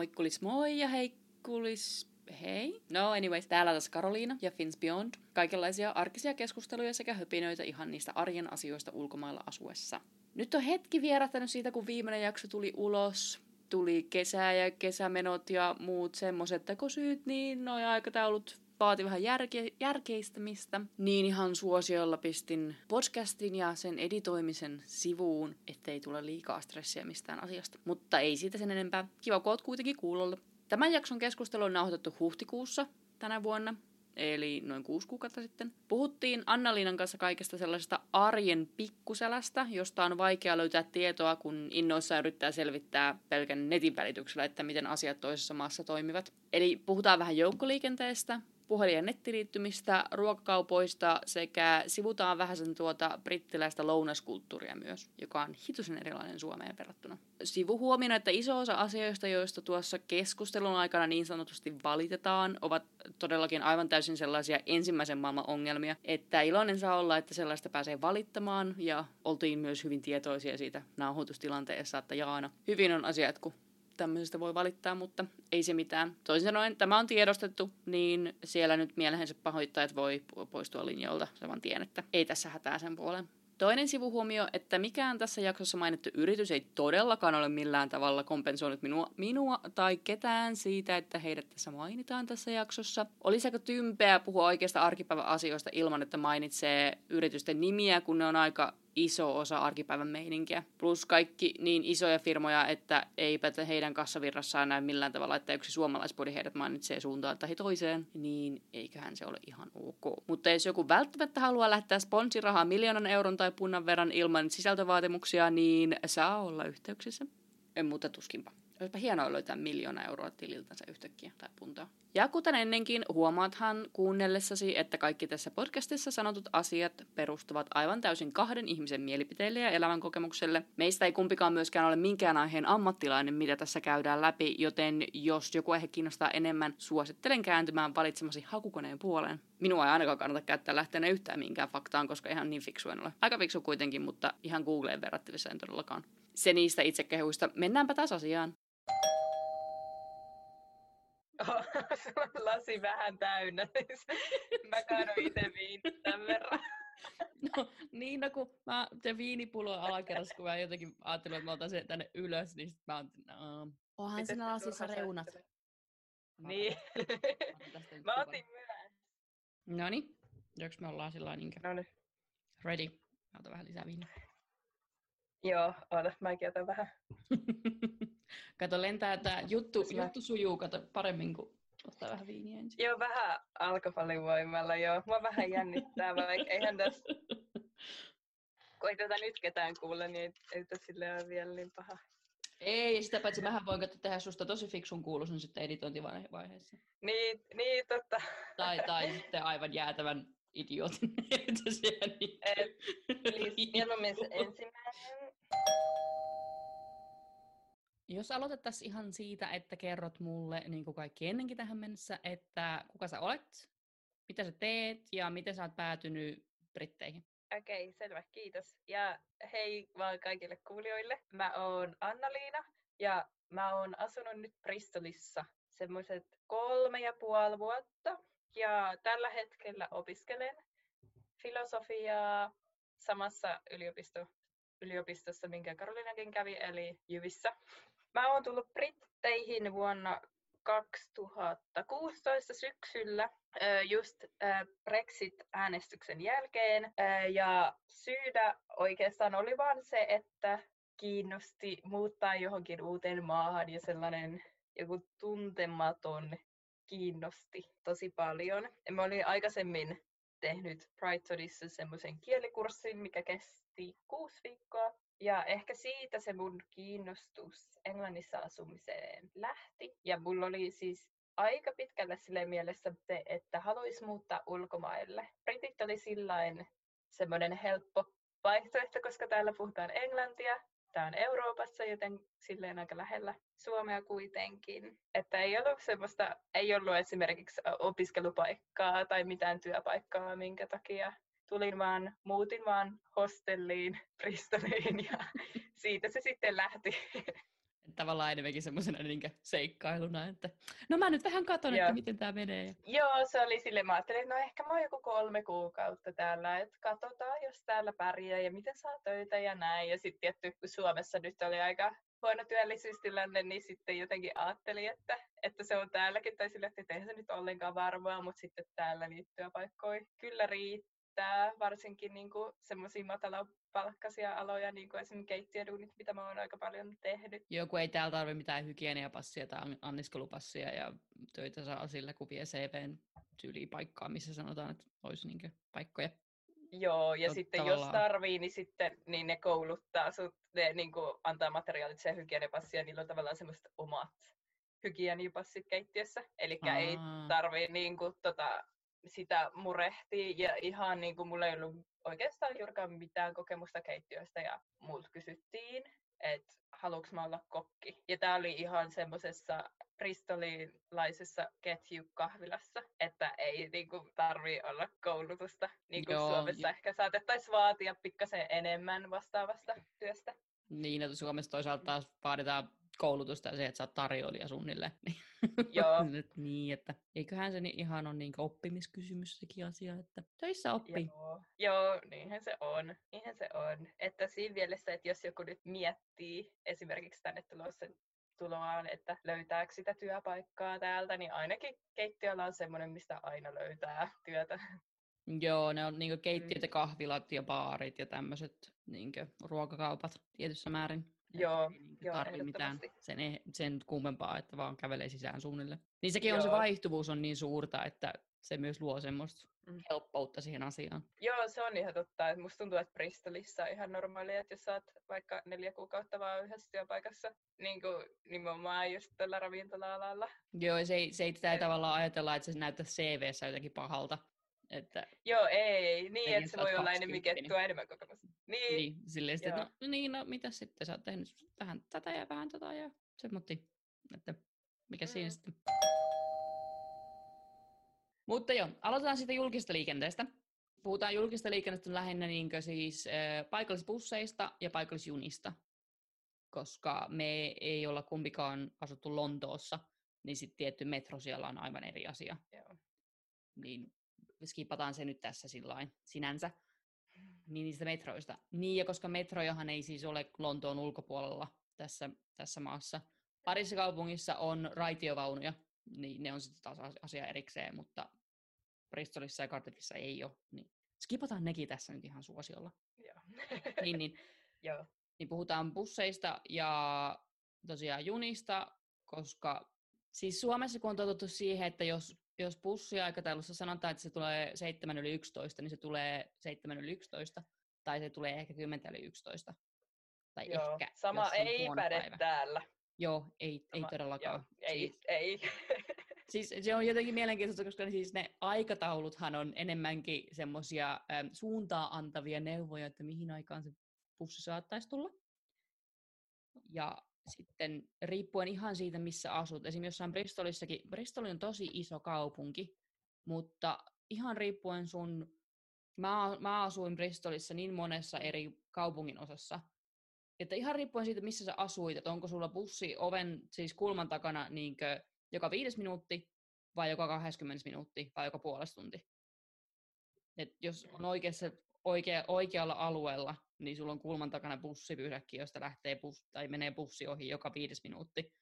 Moikkulis moi ja heikkulis hei. No anyways, täällä taas Karoliina ja Fins Beyond. Kaikenlaisia arkisia keskusteluja sekä höpinöitä ihan niistä arjen asioista ulkomailla asuessa. Nyt on hetki vierähtänyt siitä, kun viimeinen jakso tuli ulos. Tuli kesä ja kesämenot ja muut semmoiset tekosyyt, niin noi aikataulut vaati vähän järke- järkeistämistä, niin ihan suosiolla pistin podcastin ja sen editoimisen sivuun, ettei tule liikaa stressiä mistään asiasta. Mutta ei siitä sen enempää. Kiva, kun oot kuitenkin kuulolla. Tämän jakson keskustelu on nauhoitettu huhtikuussa tänä vuonna, eli noin kuusi kuukautta sitten. Puhuttiin Anna-Liinan kanssa kaikesta sellaisesta arjen pikkuselästä, josta on vaikea löytää tietoa, kun innoissa yrittää selvittää pelkän netin välityksellä, että miten asiat toisessa maassa toimivat. Eli puhutaan vähän joukkoliikenteestä, puhelin- ja nettiliittymistä, ruokakaupoista sekä sivutaan vähän sen tuota brittiläistä lounaskulttuuria myös, joka on hitusen erilainen Suomeen verrattuna. Sivuhuomina, että iso osa asioista, joista tuossa keskustelun aikana niin sanotusti valitetaan, ovat todellakin aivan täysin sellaisia ensimmäisen maailman ongelmia, että iloinen saa olla, että sellaista pääsee valittamaan ja oltiin myös hyvin tietoisia siitä nauhoitustilanteessa, että Jaana, hyvin on asiat, kun tämmöisestä voi valittaa, mutta ei se mitään. Toisin sanoen, tämä on tiedostettu, niin siellä nyt mielensä pahoittajat voi poistua linjoilta saman tien, että ei tässä hätää sen puolen. Toinen sivuhuomio, että mikään tässä jaksossa mainittu yritys ei todellakaan ole millään tavalla kompensoinut minua, minua tai ketään siitä, että heidät tässä mainitaan tässä jaksossa. Olisi aika tympeä puhua oikeasta arkipäivän asioista ilman, että mainitsee yritysten nimiä, kun ne on aika iso osa arkipäivän meininkiä. Plus kaikki niin isoja firmoja, että eipä heidän kassavirrassaan näy millään tavalla, että yksi suomalaispodi heidät mainitsee suuntaan tai toiseen, niin eiköhän se ole ihan ok. Mutta jos joku välttämättä haluaa lähettää sponsirahaa miljoonan euron tai punnan verran ilman sisältövaatimuksia, niin saa olla yhteyksissä. En muuta tuskinpa. Olisipa hienoa löytää miljoona euroa tililtänsä yhtäkkiä tai puntaa. Ja kuten ennenkin, huomaathan kuunnellessasi, että kaikki tässä podcastissa sanotut asiat perustuvat aivan täysin kahden ihmisen mielipiteille ja elämänkokemukselle. Meistä ei kumpikaan myöskään ole minkään aiheen ammattilainen, mitä tässä käydään läpi, joten jos joku aihe kiinnostaa enemmän, suosittelen kääntymään valitsemasi hakukoneen puoleen. Minua ei ainakaan kannata käyttää lähteenä yhtään minkään faktaan, koska ihan niin fiksu en ole. Aika fiksu kuitenkin, mutta ihan Googleen verrattavissa en todellakaan. Se niistä itsekehuista. Mennäänpä taas asiaan. Oh, lasi vähän täynnä. Mä kaadoin itse viin tämän verran. No niin, no kun mä se viinipullo alakerrassa, kun mä jotenkin ajattelin, että mä otan sen tänne ylös, niin sit mä oon, no, onhan siinä lasissa reunat. Niin. mä otin myös. No niin, joko me ollaan sillä niinkö? No niin. Ready. Mä otan vähän lisää viiniä. Joo, oota, mäkin otan vähän. Kato, lentää tää juttu, juttu sujuu kato, paremmin kuin ottaa vähän viiniä ensin. Joo, vähän alkoholivoimalla, joo. Mua vähän jännittää, vaikka eihän tässä... Kun ei tätä nyt ketään kuule, niin ei tässä sille ole vielä niin paha. Ei, ja sitä paitsi mähän voin tehdä susta tosi fiksun kuuluisen sitten editointivaiheessa. Niin, niin totta. Tai, tai sitten aivan jäätävän idiootin. Mieluummin ensimmäinen. Jos aloitettaisiin ihan siitä, että kerrot mulle, niin kuin kaikki ennenkin tähän mennessä, että kuka sä olet, mitä sä teet ja miten sä oot päätynyt Britteihin? Okei, okay, selvä, kiitos. Ja hei vaan kaikille kuulijoille. Mä oon Anna-Liina ja mä oon asunut nyt Bristolissa semmoiset kolme ja puoli vuotta. Ja tällä hetkellä opiskelen filosofiaa samassa yliopisto, yliopistossa, minkä Karolinakin kävi, eli Jyvissä. Mä oon tullut Britteihin vuonna 2016 syksyllä just Brexit-äänestyksen jälkeen. Ja syynä oikeastaan oli vaan se, että kiinnosti muuttaa johonkin uuteen maahan ja sellainen joku tuntematon kiinnosti tosi paljon. Ja mä olin aikaisemmin tehnyt Brightodissa semmoisen kielikurssin, mikä kesti kuusi viikkoa. Ja ehkä siitä se mun kiinnostus Englannissa asumiseen lähti. Ja mulla oli siis aika pitkälle sille mielessä että haluaisi muuttaa ulkomaille. Britit oli sillain semmoinen helppo vaihtoehto, koska täällä puhutaan englantia. Tämä on Euroopassa, joten silleen aika lähellä Suomea kuitenkin. Että ei ollut semmoista, ei ollut esimerkiksi opiskelupaikkaa tai mitään työpaikkaa, minkä takia tulin vaan, muutin vaan hostelliin Bristoliin ja siitä se sitten lähti. tavallaan enemmänkin semmoisena niin seikkailuna, että no mä nyt vähän katon, että miten tämä menee. Joo, se oli sille, mä ajattelin, että no ehkä mä oon joku kolme kuukautta täällä, että katsotaan, jos täällä pärjää ja miten saa töitä ja näin. Ja sitten tietty, kun Suomessa nyt oli aika huono työllisyystilanne, niin sitten jotenkin ajattelin, että, että se on täälläkin, tai sille, että eihän se nyt ollenkaan varmaa, mutta sitten täällä niitä työpaikkoja kyllä riittää, varsinkin niin semmoisia matalapalkkaisia aloja, niin kuin esimerkiksi keittiöduunit, mitä mä oon aika paljon tehnyt. Joo, kun ei täällä tarvitse mitään hygieniapassia tai anniskelupassia ja töitä saa sillä, kun vie CVn tyyliin paikkaa, missä sanotaan, että olisi niin paikkoja. Joo, ja Tot, sitten tavallaan... jos tarvii, niin sitten niin ne kouluttaa sut, ne niin kuin, antaa materiaalit ja hygienipassia, ja niillä on tavallaan semmoiset omat hygienipassit keittiössä. Eli ei tarvii niin kuin, tota, sitä murehtia, ja ihan niin kuin, mulla ei ollut oikeastaan juurikaan mitään kokemusta keittiöstä, ja multa kysyttiin, että haluuks mä olla kokki. Ja tää oli ihan semmoisessa bristolilaisessa ketjukahvilassa, että ei niinku tarvii olla koulutusta, niin kuin Joo, Suomessa ja... ehkä saatettaisiin vaatia pikkasen enemmän vastaavasta työstä. Niin, että Suomessa toisaalta taas vaaditaan koulutusta ja se, että sä oot tarjoilija suunnilleen. Joo. niin, että eiköhän se niin ihan ole niin oppimiskysymys sekin asia, että töissä oppii. Joo. Joo, niinhän se on. Niinhän se on. Että siinä mielessä, että jos joku nyt miettii esimerkiksi tänne tulossa tuloaan, että löytääkö sitä työpaikkaa täältä, niin ainakin keittiöllä on semmoinen, mistä aina löytää työtä. Joo, ne on niin keittiöt ja kahvilat ja baarit ja tämmöiset niin ruokakaupat tietyssä määrin. Joo, ei niin joo tarvi mitään sen, e-, sen kummempaa, että vaan kävelee sisään suunnille. Niin sekin joo. on se vaihtuvuus on niin suurta, että se myös luo semmoista mm. helppoutta siihen asiaan. Joo, se on ihan totta. Että musta tuntuu, että Bristolissa on ihan normaalia, että jos sä oot vaikka neljä kuukautta vaan yhdessä työpaikassa, niin kuin nimenomaan just tällä ravintola-alalla. Joo, se ei, se ei, ei tavallaan ajatella, että se näyttää CV-ssä jotenkin pahalta. Että Joo, ei. Niin, että se voi olla enemmän kettua enemmän kokemusta. Niin. niin silleen sitten, että no niin, no mitä sitten, sä oot tehnyt vähän tätä ja vähän tätä ja semmotti, että mikä mm. siinä sitten. Mutta joo, aloitetaan sitten julkista liikenteestä. Puhutaan julkista liikenteestä lähinnä niin siis äh, paikallisbusseista ja paikallisjunista, koska me ei olla kumpikaan asuttu Lontoossa, niin sitten tietty metro siellä on aivan eri asia. Joo. Niin skipataan se nyt tässä sillain sinänsä. Niin niistä metroista. Niin, ja koska metrojahan ei siis ole Lontoon ulkopuolella tässä, tässä maassa. Parissa kaupungissa on raitiovaunuja, niin ne on sitten taas asia erikseen, mutta Bristolissa ja Cardiffissa ei ole. Niin skipataan nekin tässä nyt ihan suosiolla. Joo. niin, niin, Joo. niin puhutaan busseista ja tosiaan junista, koska siis Suomessa kun on totuttu siihen, että jos jos bussiaikataulussa sanotaan, että se tulee 7 yli 11, niin se tulee 7 yli 11, tai se tulee ehkä 10 yli 11. Tai Joo, ehkä, sama ei päde päivä. täällä. Joo, ei, sama, ei todellakaan. Joo, ei, siis, ei. siis se on jotenkin mielenkiintoista, koska siis ne aikatauluthan on enemmänkin semmoisia ähm, suuntaa antavia neuvoja, että mihin aikaan se bussi saattaisi tulla. Ja sitten riippuen ihan siitä, missä asut. Esimerkiksi jossain Bristolissakin, Bristol on tosi iso kaupunki, mutta ihan riippuen sun, mä, mä asuin Bristolissa niin monessa eri kaupungin osassa, että ihan riippuen siitä, missä sä asuit, että onko sulla bussi oven, siis kulman takana niinkö joka viides minuutti, vai joka 20 minuutti, vai joka puolesta tunti. Et jos on oikeassa, oikea, oikealla alueella, niin sulla on kulman takana bussipysäkki, josta lähtee bus, tai menee bussi ohi joka viides minuutti.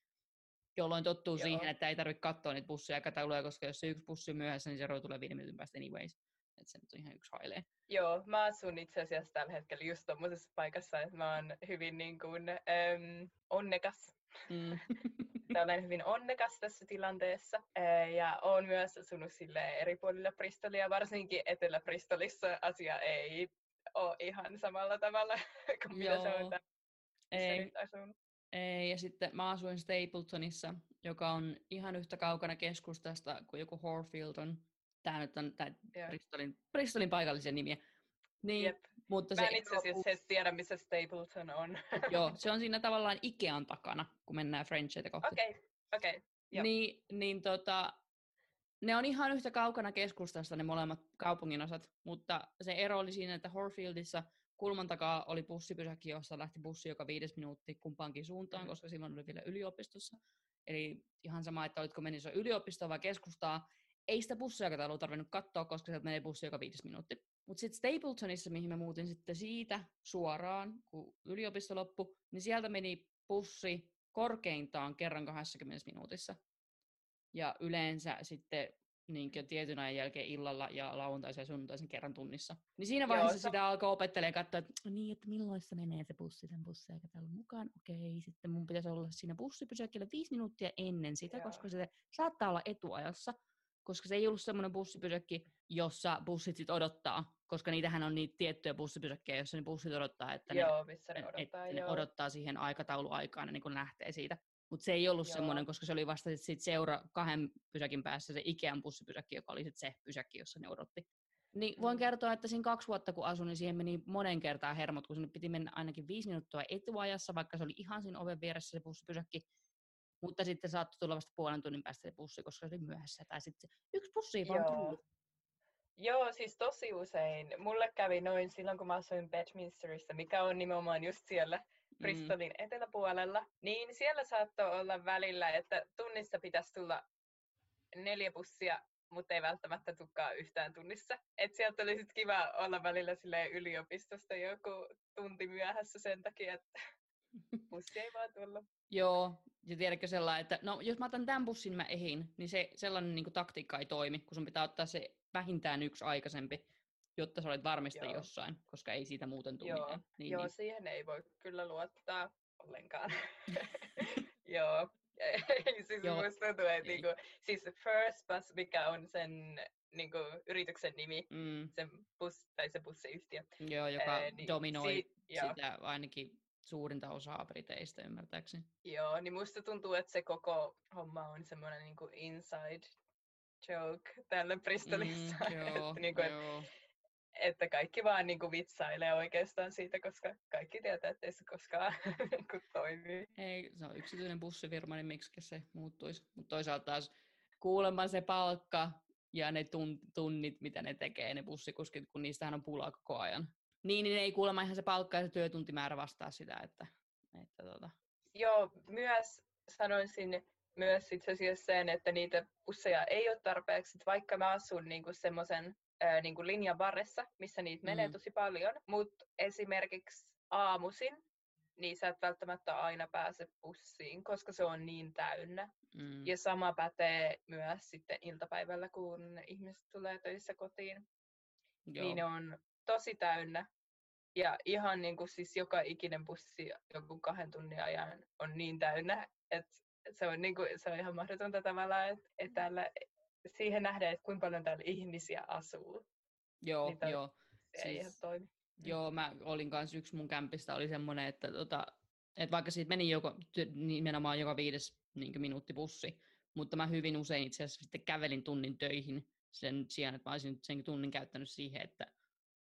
Jolloin tottuu Joo. siihen, että ei tarvitse katsoa niitä bussiaikatauluja, koska jos se yksi bussi myöhässä, niin se roi tulee viiden minuutin päästä anyways. Että se nyt on ihan yksi hailee. Joo, mä asun itse asiassa tällä hetkellä just tuommoisessa paikassa, että mä oon hyvin niin kuin, äm, onnekas. Mm. olen hyvin onnekas tässä tilanteessa ja olen myös asunut sille eri puolilla Bristolia, varsinkin Etelä-Bristolissa asia ei ole ihan samalla tavalla kuin mitä se on ei. Ei, ja sitten mä asuin Stapletonissa, joka on ihan yhtä kaukana keskustasta kuin joku Horfield on. Tämä nyt on tää Bristolin, Bristolin paikallisia nimiä. Niin, Jep. Mutta mä en itse asiassa edes tiedä, missä Stapleton on. Joo, se on siinä tavallaan Ikean takana, kun mennään Frenchita kohti. Okei, okay. okei. Okay. Niin, niin tota, ne on ihan yhtä kaukana keskustasta ne molemmat kaupunginosat, mutta se ero oli siinä, että Horfieldissa kulman takaa oli bussipysäkki, jossa lähti bussi joka viides minuutti kumpaankin suuntaan, Mm. koska silloin oli vielä yliopistossa. Eli ihan sama, että olitko menissä yliopistoon vai keskustaa, ei sitä bussiaikataulua tarvinnut katsoa, koska sieltä menee bussi joka viides minuutti. Mutta sitten Stapletonissa, mihin mä muutin sitten siitä suoraan, kun yliopisto loppui, niin sieltä meni bussi korkeintaan kerran 20 minuutissa. Ja yleensä sitten niin tietyn ajan jälkeen illalla ja lauantaisin ja sunnuntaisin kerran tunnissa. Niin siinä Joo, vaiheessa se- sitä alkaa opettelemaan katsoa, että niin, että milloin se menee se bussi sen bussiaikataulun mukaan. Okei, sitten mun pitäisi olla siinä bussipysäkillä viisi minuuttia ennen sitä, Joo. koska se saattaa olla etuajassa. Koska se ei ollut semmoinen bussipysäkki, jossa bussit sit odottaa, koska niitähän on niitä tiettyjä bussipysäkkejä, joissa ne bussit odottaa, että ne Joo, missä ne et- odottaa. ne joo. odottaa siihen aikatauluaikaan ennen kuin lähtee siitä. Mutta se ei ollut Joo. semmoinen, koska se oli vasta sit siitä seura kahden pysäkin päässä se Ikean bussipysäkki, joka oli sit se pysäkki, jossa ne odotti. Niin voin Mm. kertoa, että siinä kaksi vuotta kun asuin, niin siihen meni monen kertaa hermot, kun sinne piti mennä ainakin viisi minuuttia etuajassa, vaikka se oli ihan siinä oven vieressä se bussipysäkki. Mutta sitten saattoi tulla vasta puolen tunnin päästä se bussi, koska se oli myöhässä. Tai sitten yksi bussi vaan Joo. tullut. Joo, siis tosi usein. Mulle kävi noin silloin, kun mä asuin Bedminsterissa, mikä on nimenomaan just siellä Mm. Bristolin eteläpuolella. Niin siellä saattoi olla välillä, että tunnissa pitäisi tulla neljä bussia, mutta ei välttämättä tukkaa yhtään tunnissa. Et sieltä oli sit kiva olla välillä silleen yliopistosta joku tunti myöhässä sen takia, että bussi ei vaan tullut. Joo, ja tiedätkö sellainen, että no jos mä otan tämän bussin, mä ehin, niin se sellainen niin taktiikka ei toimi, kun sun pitää ottaa se vähintään yksi aikaisempi, jotta sä olet varmista Joo. jossain, koska ei siitä muuten tule Joo, mitään. Niin, Joo, niin. siihen ei voi kyllä luottaa ollenkaan. Joo. Ei, siis Joo, musta tuntuu, että ei. niinku, siis First Bus, mikä on sen niinku, yrityksen nimi, Mm, sen bus, tai se bussiyhtiö. joo, joka ää, niin dominoi si- sitä ainakin suurinta osaa Briteistä ymmärtääkseni. joo, niin musta tuntuu, että se koko homma on semmoinen niinku inside joke täällä Bristolissa. Mm, joo, että, niinku, et, joo. että kaikki vaan niinku vitsailee oikeastaan siitä, koska kaikki tietää, että ei se koskaan niinku toimi. Ei, se on yksityinen bussifirma, niin miksi se muuttuisi. Mutta toisaalta taas kuulemma se palkka ja ne tun- tunnit, mitä ne tekee, ne bussikuskit, kun niistähän on pulaa koko ajan. Niin, niin ei kuulemma ihan se palkka ja se työtuntimäärä vastaa sitä, että, että tota, Joo, myös sanoisin myös itse asiassa sen, että niitä busseja ei ole tarpeeksi, että vaikka mä asun niinku semmoisen niinku linjan varressa, missä niitä menee Mm. tosi paljon, mutta esimerkiksi aamuisin, niin sä et välttämättä aina pääse bussiin, koska se on niin täynnä. mm, Ja sama pätee myös sitten iltapäivällä, kun ihmiset tulee töissä kotiin, joo, niin ne on tosi täynnä. Ja ihan niin kuin siis joka ikinen bussi joku kahden tunnin ajan on niin täynnä, että se on, niin kuin, se on ihan mahdotonta tavallaan, että, että täällä siihen nähdään, että kuinka paljon täällä ihmisiä asuu. joo, niitä- joo. Se ei ihan Siis- toimi. Joo, mä olin kanssa, yksi mun kämpistä oli semmoinen, että, tota, että vaikka siitä meni joko, nimenomaan joka viides niin minuutti bussi, mutta mä hyvin usein itse asiassa sitten kävelin tunnin töihin sen sijaan, että mä olisin sen tunnin käyttänyt siihen, että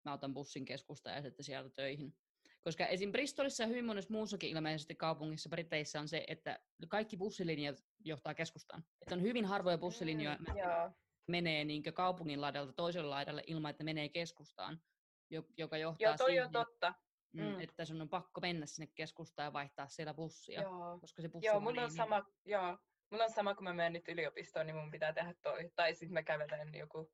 mä otan bussin keskusta ja sitten sieltä töihin. Koska esim. Bristolissa ja hyvin monessa muussakin ilmeisesti kaupungissa Briteissä on se, että kaikki bussilinjat johtaa keskustaan. Että on hyvin harvoja bussilinjoja, Mm, joo, menee niin kaupungin laidalta toiselle laidalle ilman, että menee keskustaan, jo- joka johtaa joo toi siihen, on totta. mm, Mm. että sun on pakko mennä sinne keskustaan ja vaihtaa siellä bussia, Joo. koska se bussi Joo, mulla on mene. sama, joo, mulla on sama, kun mä menen nyt yliopistoon, niin mun pitää tehdä toi. Tai sitten mä kävelen joku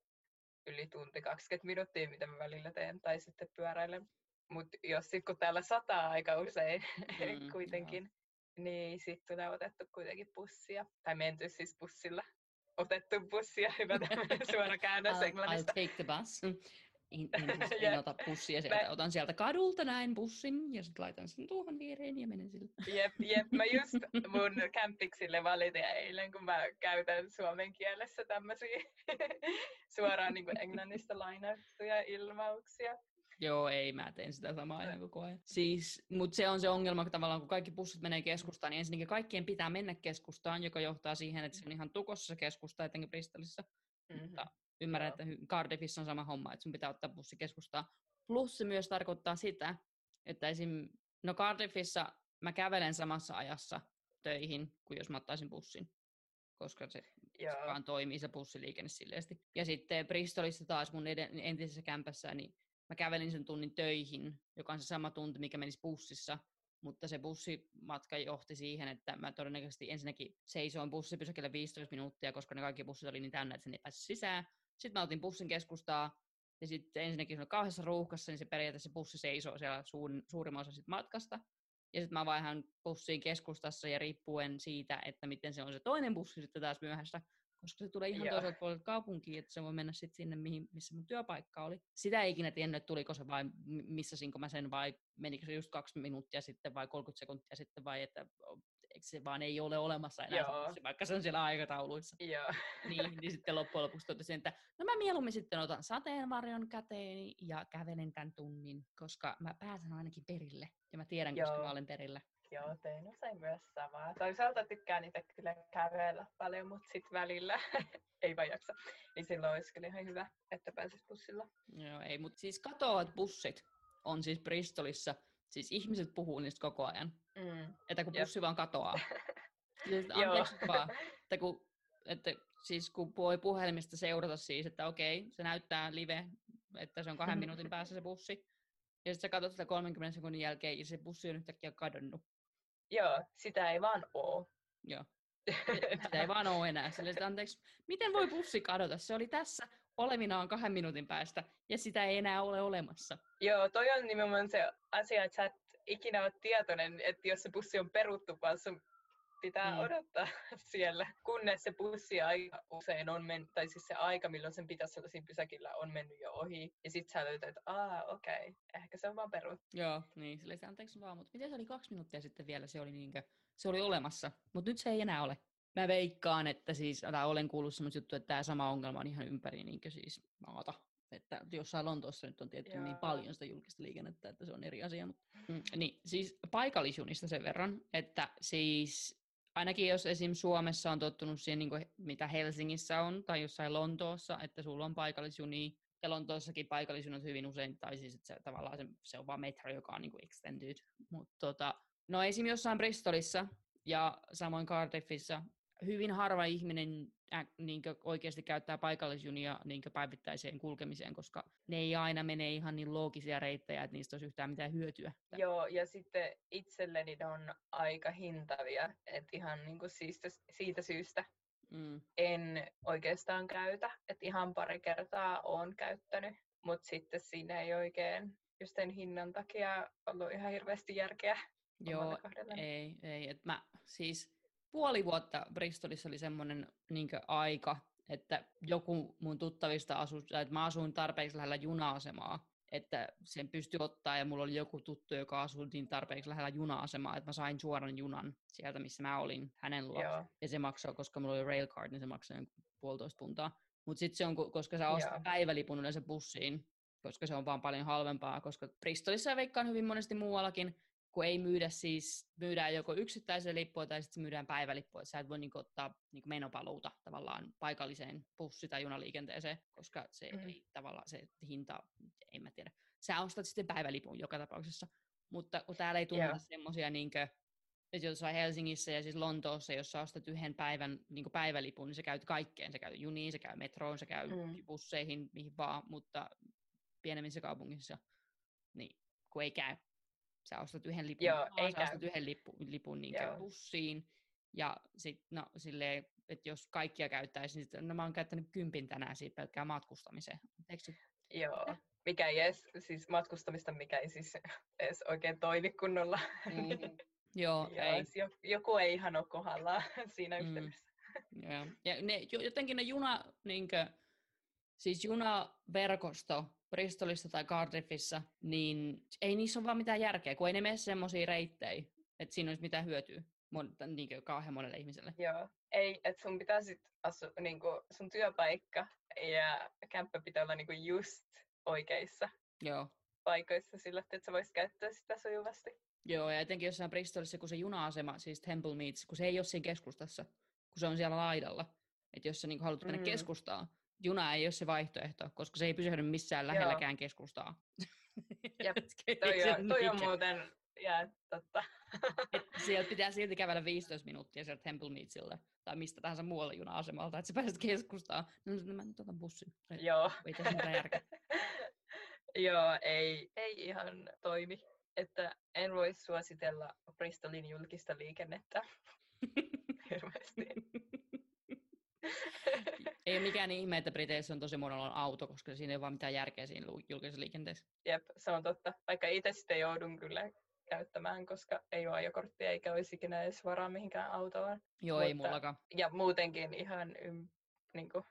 yli tunti 20 minuuttia, mitä mä välillä teen, tai sitten pyöräilen. Mutta jos sit kun täällä sataa aika usein Mm, kuitenkin, niin sitten tulee otettu kuitenkin bussia. Tai menty siis bussilla. Otettu bussia, hyvä tämmöinen suora käännös I'll, I'll take the bus. En, en, siis, en ota bussia sieltä, Mä- otan sieltä kadulta näin bussin ja sitten laitan sen tuohon viereen ja menen sillä. Jep, jep, mä just mun kämpiksille valitin eilen, kun mä käytän suomen kielessä tämmöisiä suoraan niin kuin englannista lainattuja ilmauksia. Joo, ei, mä teen sitä samaa ihan koko ajan. Siis, mutta se on se ongelma, kun tavallaan kun kaikki bussit menee keskustaan, niin ensinnäkin kaikkien pitää mennä keskustaan, joka johtaa siihen, että se on ihan tukossa se keskusta, etenkin Bristolissa. Mhm. Mutta ymmärrän, että Cardiffissa on sama homma, että sun pitää ottaa bussi keskustaan. Plus se myös tarkoittaa sitä, että esim. No Cardiffissa mä kävelen samassa ajassa töihin, kuin jos mä ottaisin bussin. Koska se, se Joo. vaan toimii se bussiliikenne silleesti. Ja sitten Bristolissa taas mun entisessä kämpässä, niin mä kävelin sen tunnin töihin, joka on se sama tunti, mikä menisi bussissa, mutta se bussimatka johti siihen, että mä todennäköisesti ensinnäkin seisoin bussipysäkillä 15 minuuttia, koska ne kaikki bussit oli niin täynnä, että sen ei päässyt sisään. Sitten mä otin bussin keskustaa, ja sitten ensinnäkin se on kauheassa ruuhkassa, niin se periaatteessa bussi seisoo siellä suurin, suurimman osa sit matkasta. Ja sitten mä vaihan bussiin keskustassa ja riippuen siitä, että miten se on se toinen bussi sitten taas myöhässä, koska se tulee ihan Joo. toiselta puolelta kaupunkiin, että se voi mennä sitten sinne, mihin, missä mun työpaikka oli. Sitä ei ikinä tiennyt, että tuliko se vai m- missasinko mä sen vai menikö se just kaksi minuuttia sitten vai 30 sekuntia sitten vai että se vaan ei ole olemassa enää se Joo. bussi, vaikka se on siellä aikatauluissa. Joo. Niin, niin sitten loppujen lopuksi totesin, että no mä mieluummin sitten otan sateenvarjon käteeni ja kävelen tämän tunnin, koska mä pääsen ainakin perille. Ja mä tiedän, koska Joo. mä olen perillä. Joo, tein usein myös samaa. Toisaalta tykkään itse kyllä kävellä paljon, mutta sitten välillä ei vaan jaksa. Niin silloin olisi kyllä ihan hyvä, että pääsis bussilla. Joo, ei, mutta siis katoavat bussit on siis Bristolissa, siis ihmiset puhuu niistä koko ajan, Mm. että kun Jep. bussi vaan katoaa. Siis, anteeksi vaan, että kun, että siis kun voi puhelimesta seurata siis, että okei, se näyttää live, että se on kahden minuutin päässä se bussi, ja sitten sä katsot sitä 30 sekunnin jälkeen, ja se bussi on yhtäkkiä kadonnut. Joo, sitä ei vaan oo. Joo. Sitä ei vaan ole enää. Sille, että anteeksi, miten voi bussi kadota? Se oli tässä olevinaan kahden minuutin päästä, ja sitä ei enää ole olemassa. Joo, toi on nimenomaan se asia, että sä et ikinä ole tietoinen, että jos se bussi on peruttu, vaan sun pitää Mm. odottaa siellä, kunnes se bussi aika usein on mennyt, tai siis se aika, milloin sen pitäisi olla siinä pysäkillä, on mennyt jo ohi. Ja sit sä löytät, että aa, okei, okay, ehkä se on vaan peruttu. Joo, niin, sille anteeksi vaan, mutta miten se oli kaksi minuuttia sitten vielä, se oli, niinkö, se oli olemassa, mutta nyt se ei enää ole. Mä veikkaan, että siis, tai olen kuullut semmoista juttua, että tämä sama ongelma on ihan ympäri niinkö siis maata. Että jossain Lontoossa nyt on tietty niin Joo. paljon sitä julkista liikennettä, että se on eri asia. Mutta, mm, niin, siis paikallisjunista sen verran, että siis ainakin jos esim. Suomessa on tottunut siihen, niin kuin, mitä Helsingissä on, tai jossain Lontoossa, että sulla on paikallisjunia, ja Lontoossakin paikallisjunat hyvin usein, tai siis että se, tavallaan se, se on vaan metro, joka on niin kuin extended. Mutta tota, no esim. jossain Bristolissa ja samoin Cardiffissa hyvin harva ihminen ä, niin oikeasti käyttää paikallisjunia niin päivittäiseen kulkemiseen, koska ne ei aina mene ihan niin loogisia reittejä, että niistä olisi yhtään mitään hyötyä. Joo, ja sitten itselleni ne on aika hintavia, että ihan niin kuin siitä, siitä syystä Mm. en oikeastaan käytä, että ihan pari kertaa olen käyttänyt, mutta sitten siinä ei oikein just sen hinnan takia ollut ihan hirveästi järkeä Joo, ei, ei. Et mä, siis puoli vuotta Bristolissa oli semmoinen niinkö aika, että joku mun tuttavista asui, tai että mä asuin tarpeeksi lähellä juna-asemaa, että sen pystyi ottaa, ja mulla oli joku tuttu, joka asui niin tarpeeksi lähellä juna-asemaa, että mä sain suoran junan sieltä, missä mä olin hänen. Joo. Ja se maksoi, koska mulla oli railcard, niin se maksoi puolitoista puntaa. Mutta sitten se on, koska sä ostat Joo. päivälipun yleensä bussiin, koska se on vaan paljon halvempaa, koska Bristolissa veikkaan hyvin monesti muuallakin, kun ei myydä siis, myydään joko yksittäisen lippua tai sitten myydään päivälippua, että sä et voi niinku ottaa niinku menopaluuta tavallaan paikalliseen bussi- tai junaliikenteeseen, koska se Mm. ei tavallaan, se hinta, en mä tiedä. Sä ostat sitten päivälipun joka tapauksessa, mutta kun täällä ei tunneta Joo. semmoisia niinkö, että jossain Helsingissä ja siis Lontoossa, jos sä ostat yhden päivän niin päivälipun, niin se käyt kaikkeen. Se käy juniin, se käy metroon, se käy Mm. busseihin, mihin vaan, mutta pienemmissä kaupungissa, niin kun ei käy. Sä ostat yhden lipun, Joo, ei sä ostat yhden lipun, lipun niin Joo. bussiin, ja sitten no silleen, että jos kaikkia käyttäisiin, niin no mä oon käyttänyt kympin tänään siitä pelkkää matkustamiseen. Joo. Mitä? Mikä ei edes, siis matkustamista, mikä ei siis edes oikein toimi kunnolla. Mm. Joo, Joo, ei. jo- joku ei ihan ole kohdallaan siinä Mm. yhteydessä. Joo. Ja ne, jo- jotenkin ne juna, niinkö, siis junaverkosto Bristolissa tai Cardiffissa, niin ei niissä ole vaan mitään järkeä, kun ei ne mene semmoisia reittejä, että siinä olisi mitään hyötyä mon, niinkö, kauhean monelle ihmiselle. Joo. Ei, että sun pitää sit asua, niinku, sun työpaikka ja kämppä pitää olla niinku just oikeissa Joo. paikoissa sillä, että sä voisit käyttää sitä sujuvasti. Joo, ja etenkin jossain Bristolissa, kun se juna-asema, siis Temple Meads, kun se ei ole siinä keskustassa, kun se on siellä laidalla. Että jos sä niin haluat mennä Mm. keskustaan, juna ei ole se vaihtoehto, koska se ei pysähdy missään lähelläkään keskustaa. Jep, Toi on, toi on muuten, jää, totta. Et sieltä pitää silti kävellä 15 minuuttia sieltä Temple Meadsille tai mistä tahansa muualla juna-asemalta, että sä pääset keskustaan. No, mä nyt otan bussin. Joo. ei tässä mitään järkeä. Joo, ei, ei ihan toimi. Että en voi suositella Bristolin julkista liikennettä hirveästi. Ei ole mikään ihme, että Briteissä on tosi monella on auto, koska siinä ei ole vaan mitään järkeä siinä julkisessa liikenteessä. Jep, se on totta. Vaikka itse sitten joudun kyllä käyttämään, koska ei ole ajokorttia eikä olisi ikinä edes varaa mihinkään autoon. Joo, ei Mutta- mullakaan. Ja muutenkin ihan ym, niin kuin,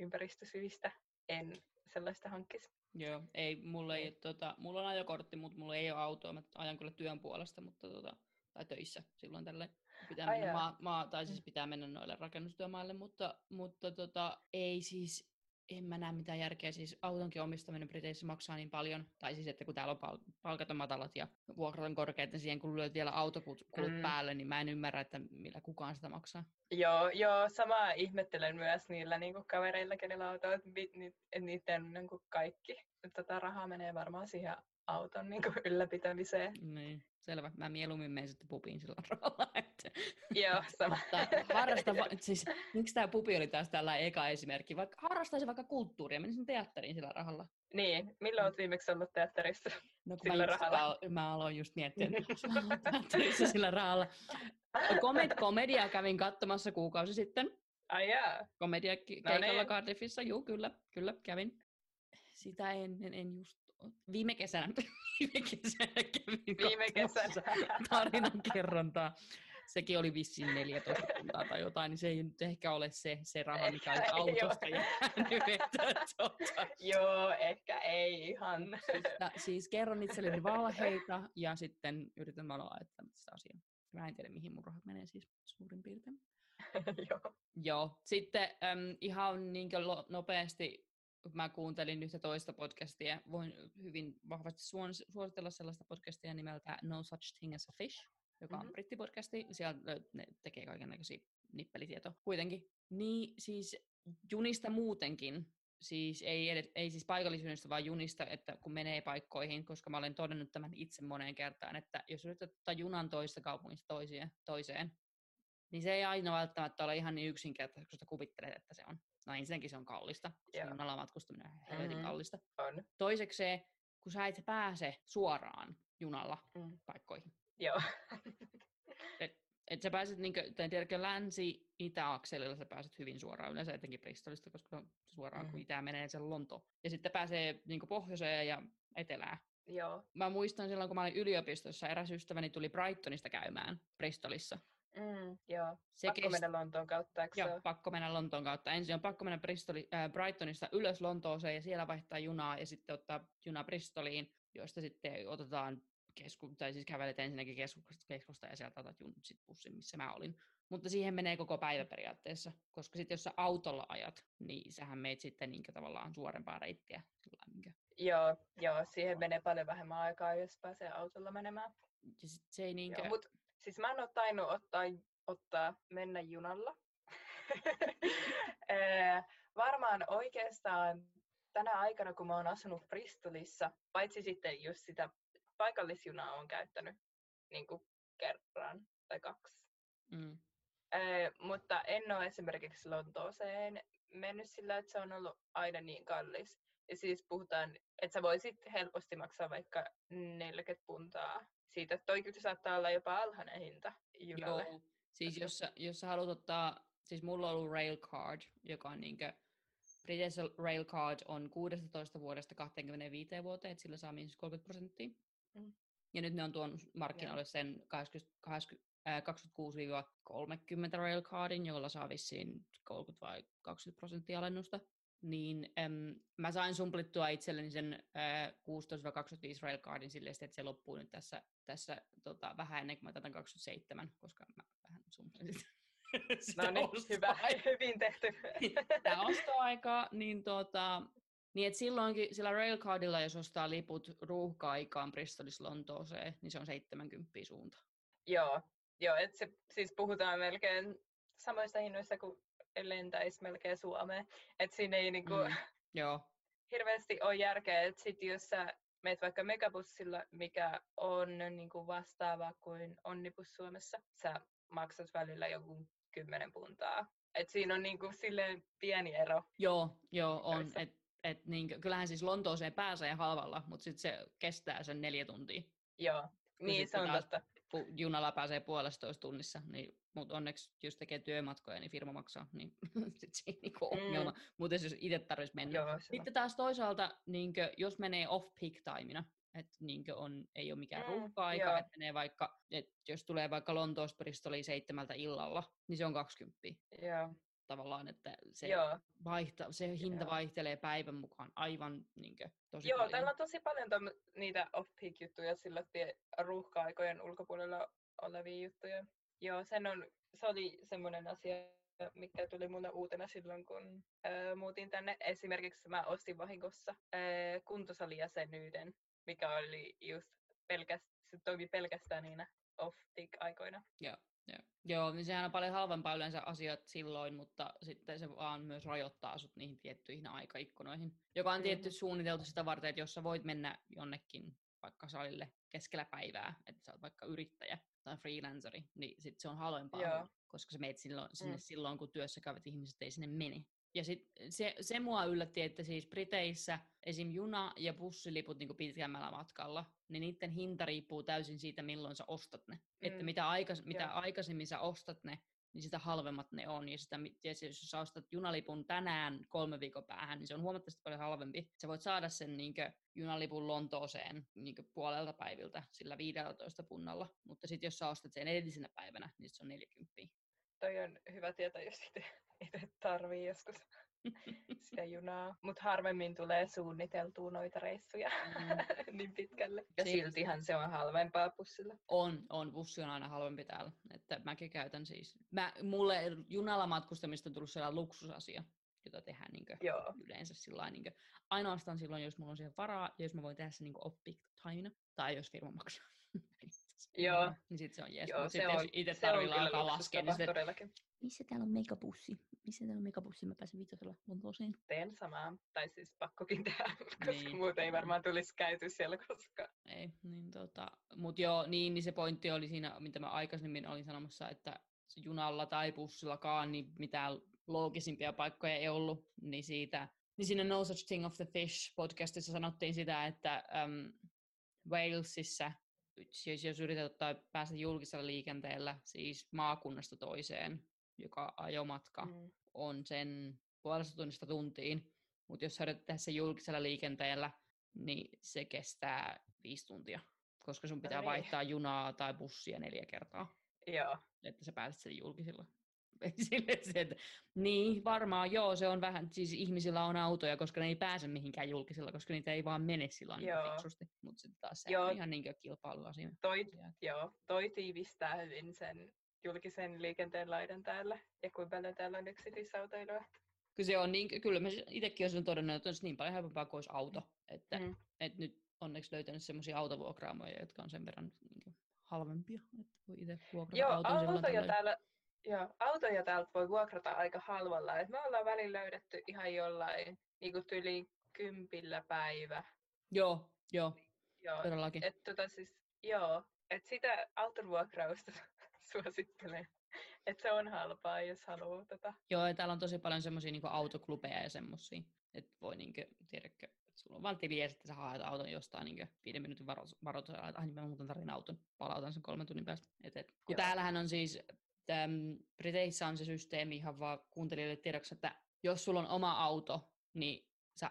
ympäristösyistä en sellaista hankkisi. Joo, ei, mulla ei, tota, mulla on ajokortti, mutta mulla ei ole autoa. Mä ajan kyllä työn puolesta, mutta tota, tai töissä silloin tälle pitää Ai mennä maa, maa, tai siis pitää mennä noille rakennustyömaille, mutta, mutta tota, ei siis, en mä näe mitään järkeä. Siis autonkin omistaminen Briteissä maksaa niin paljon, tai siis että kun täällä on pal- palkat on matalat ja vuokrat on korkeat, niin siihen kun lyöt vielä autokulut kulut Mm. päälle, niin mä en ymmärrä, että millä kukaan sitä maksaa. Joo, joo, samaa ihmettelen myös niillä niin kuin kavereilla, kenellä on auto, että ni- ni- että niiden niin kuin kaikki tätä rahaa menee varmaan siihen auton niin kuin ylläpitämiseen. Niin, selvä. Mä mieluummin menen sitten pubiin sillä rahalla. Että... Joo, sama. Harrasta, siis, miksi tämä pubi oli taas tällainen eka esimerkki? Vaikka harrastaisin vaikka kulttuuria, menisin teatteriin sillä rahalla. Niin, milloin olet viimeksi ollut teatterissa? No, Sillä mä, just, rahalla. aloin- mä aloin just miettiä, että teatterissa sillä rahalla. Komed, komedia kävin katsomassa kuukausi sitten. Ai jaa, Komedia No keikalla niin. Cardiffissa, juu, kyllä, kyllä, kävin. Sitä ennen en just... Viime kesänä, viime kesänä kävin viime kesänä. tarinan kerrontaa. Sekin oli vissiin 14 tuntaa tai jotain, niin se ei nyt ehkä ole se, se raha, mikä Ei autosta. Että, tota, Joo, ehkä ei ihan. siis, ta- siis kerron itselleni valheita ja sitten yritän valoa että sitä asiaa. Mä en tiedä, mihin mun rahat menee siis suurin piirtein. Joo. Joo, sitten äm, ihan niin nopeasti mä kuuntelin yhtä toista podcastia. Voin hyvin vahvasti suon- suositella sellaista podcastia nimeltä No Such Thing as a Fish, joka on Mhm. brittipodcasti. Siellä ne tekee kaikenlaisia nippelitietoa kuitenkin. Niin siis junista muutenkin, siis ei, edes, ei siis paikallisjunista, vaan junista, että kun menee paikkoihin, koska mä olen todennut tämän itse moneen kertaan, että jos yrität ottaa junan toista kaupungista toiseen, toiseen, niin se ei aina välttämättä ole ihan niin yksinkertaista, kun sä kuvittelet, että se on. No ensinnäkin se on kallista, koska junalla matkustaminen on helvetin Mhm. kallista. On. Toisekseen, kun sä et pääse suoraan junalla Mm. paikkoihin. Joo. Et sä pääset, niin kuin, tai tiedätkö, länsi-itä-akselilla sä pääset hyvin suoraan, yleensä etenkin Bristolista, koska se on suoraan, kun Mhm. itään menee se Lonto. Ja sitten pääsee niin pohjoiseen ja etelään. Joo. Mä muistan silloin, kun mä olin yliopistossa, eräs ystäväni tuli Brightonista käymään Bristolissa. Mm, joo. Se Pakko kesti- mennä Lontoon kautta, eikö se Joo, ole? pakko mennä Lontoon kautta. Ensin on pakko mennä Bristoli, äh, Brightonista ylös Lontooseen ja siellä vaihtaa junaa ja sitten ottaa juna Bristoliin, josta sitten otetaan kesku, tai siis kävelet ensinnäkin keskusta, keskusta ja sieltä otat jun, sit bussin, missä mä olin. Mutta siihen menee koko päivä periaatteessa, koska sitten jos sä autolla ajat, niin sähän meet sitten niin tavallaan suorempaa reittiä. Sillä. Joo, joo, siihen menee paljon vähemmän aikaa, jos pääsee autolla menemään. Ja sit se ei niinkö... Joo, mut siis mä en ole tainnut ottaa, ottaa mennä junalla. Varmaan oikeastaan tänä aikana, kun mä oon asunut Bristolissa, paitsi sitten just sitä paikallisjunaa on käyttänyt niin kuin kerran tai kaksi. mm, Eh, mutta en ole esimerkiksi Lontooseen mennyt sillä, että se on ollut aina niin kallis. Ja siis puhutaan, että sä voisit helposti maksaa vaikka 40 puntaa siitä. Toi kyllä saattaa olla jopa alhainen hinta junalle. Joo, siis jos sä, jos sä haluat ottaa, siis mulla on ollut Railcard, joka on niinkö, British Railcard on 16 vuodesta 25 vuoteen, että sillä saa miinus 30 prosenttia. Mm. Ja nyt ne on tuonut markkinoille sen 80, 80, ää, 26-30 Railcardin, jolla saa vissiin 30 vai 20 prosenttia alennusta. Niin äm, mä sain sumplittua itselleni sen ää, 16-25 Railcardin silleen, että se loppuu nyt tässä, tässä tota, vähän ennen kuin mä tätä 27, koska mä vähän sumplin sitä, sitä No niin, hyvä, hyvin tehty. Tämä ostoaikaa, niin, tota, niin et silloinkin sillä Railcardilla, jos ostaa liput ruuhka-aikaan Bristolissa Lontooseen, niin se on 70 suunta. joo, joo että se, siis puhutaan melkein samoista hinnoista kuin lentäisi melkein Suomeen. Että siinä ei niinku, Mm. Joo, hirveästi ole järkeä, että sit jos sä meet vaikka megabussilla, mikä on niin kuin vastaava kuin onnibus Suomessa, sä maksat välillä joku 10 puntaa. Et siinä on niin kuin silleen pieni ero. joo, joo on. Et, et niin, kyllähän siis Lontooseen pääsee halvalla, mutta sitten se kestää sen neljä tuntia. Joo, niin se sitten on taas- totta. Junalla pääsee puolestoista tunnissa, niin, mutta onneksi jos tekee työmatkoja, niin firma maksaa, niin sitten siinä niinku Mm. ongelma. Mutta jos itse tarvitsisi mennä. Joo. Sitten taas toisaalta, niinkö, jos menee off-peak timina, että niinkö on, ei ole mikään Mm, mm, ruuhka-aika, että menee vaikka, että jos tulee vaikka Lontoosta Bristoliin seitsemältä illalla, niin se on 20 Joo, tavallaan, että se, joo. vaihta, se hinta Joo. vaihtelee päivän mukaan aivan niinkö, tosi joo paljon. täällä on tosi paljon tommo- niitä off-peak-juttuja sillä tie- ruuhka-aikojen ulkopuolella olevia juttuja. Joo, sen on, se oli semmoinen asia, mikä tuli mulle uutena silloin, kun ö, muutin tänne. Esimerkiksi mä ostin vahingossa ö, kuntosalijäsenyyden, mikä oli just pelkästään, se toimi pelkästään niinä off-peak-aikoina. Joo, joo. joo, niin sehän on paljon halvempaa yleensä asiat silloin, mutta sitten se vaan myös rajoittaa sut niihin tiettyihin aikaikkunoihin, joka on tietty Mhm. suunniteltu sitä varten, että jos sä voit mennä jonnekin vaikka salille keskellä päivää, että sä oot vaikka yrittäjä tai freelanceri, niin sit se on halvempaa, Joo. koska sä meet silloin, sinne Mm. silloin, kun työssä käyvät ihmiset ei sinne mene. Ja sit se, se mua yllätti, että siis Briteissä esim. juna- ja bussiliput niin pitkemmällä matkalla, niin niiden hinta riippuu täysin siitä, milloin sä ostat ne. Mm. Että mitä, aikas, mitä aikaisemmin sä ostat ne, niin sitä halvemmat ne on. Ja, sitä, se- jos sä ostat junalipun tänään kolme viikon päähän, niin se on huomattavasti paljon halvempi. Sä voit saada sen niinkö, junalipun Lontooseen niinkö, puolelta päiviltä sillä 15 punnalla. Mutta sitten jos sä ostat sen edellisenä päivänä, niin se on 40. Toi on hyvä tietää, jos itse tarvii joskus sitä junaa. Mutta harvemmin tulee suunniteltua noita reissuja Mm. niin pitkälle. Ja Se- siltihän se on halvempaa bussilla. On, on. Bussi on aina halvempi täällä. Että mäkin käytän siis. Mä, mulle junalla matkustamista on tullut sellainen luksusasia, jota tehdään niinkö, Joo. yleensä sillä niinkö, ainoastaan silloin, jos mulla on siihen varaa, ja jos mä voin tehdä se niinkö off-peak timena, tai jos firma maksaa. Joo. niin sit se on jees. Joo, Mut se sitten on, jos itse tarvii alkaa laskea, niin sitten, todellakin. missä täällä on megabussi? Missä täällä on megabussi? Mä pääsen vitosella Lontooseen. Teen samaa. Tai siis pakkokin tehdä, koska Niin. muuten ei varmaan tulisi käyty siellä koskaan. Ei, niin tota, mut joo, niin, niin se pointti oli siinä, mitä mä aikaisemmin olin sanomassa, että se junalla tai bussillakaan niin mitään loogisimpia paikkoja ei ollut, niin siitä, niin siinä No Such Thing of the Fish podcastissa sanottiin sitä, että um, Walesissa, siis jos yrität ottaa päästä julkisella liikenteellä, siis maakunnasta toiseen, joka ajomatka Mm. on sen puolesta tunnista tuntiin, mutta jos sä yrität tehdä sen julkisella liikenteellä, niin se kestää viisi tuntia, koska sun pitää niin. vaihtaa junaa tai bussia neljä kertaa, Joo. että sä pääset sen julkisilla. Sille että, niin, varmaan joo, se on vähän, siis ihmisillä on autoja, koska ne ei pääse mihinkään julkisilla, koska niitä ei vaan mene sillä niin Joo. fiksusti. Mutta sitten taas se Joo. on ihan niin kilpailuasia. Toi, joo, toi tiivistää hyvin sen julkisen liikenteen laidan täällä. Ja kuinka paljon täällä on yksityisautoilua. Kyllä se on niin, kyllä mä itsekin olisin todennut, että olisi niin paljon helpompaa kuin olisi auto. Että, Mm. että nyt onneksi löytänyt semmoisia autovuokraamoja, jotka on sen verran niin halvempia, että voi itse vuokrata Joo, auton silloin autoja täällä, joo, autoja täältä voi vuokrata aika halvalla. Et me ollaan välillä löydetty ihan jollain niinku tyli kympillä päivä. Joo, joo, Joo, todellakin. et tota siis, joo, et sitä auton vuokrausta suosittelen. Et se on halpaa, jos haluaa tota. Joo, ja täällä on tosi paljon semmoisia niin autoklubeja ja semmoisia, että voi niin kuin, tiedätkö, sulla on vaan tili ja sitten sä haet auton jostain niin viiden minuutin varo- varoitusajalla, että ai niin mä muuten tarvin auton, palautan sen kolmen tunnin päästä. Et, et, kun Joo. täällähän on siis, täm, Briteissä on se systeemi ihan vaan kuuntelijoille tiedoksi, että jos sulla on oma auto, niin sä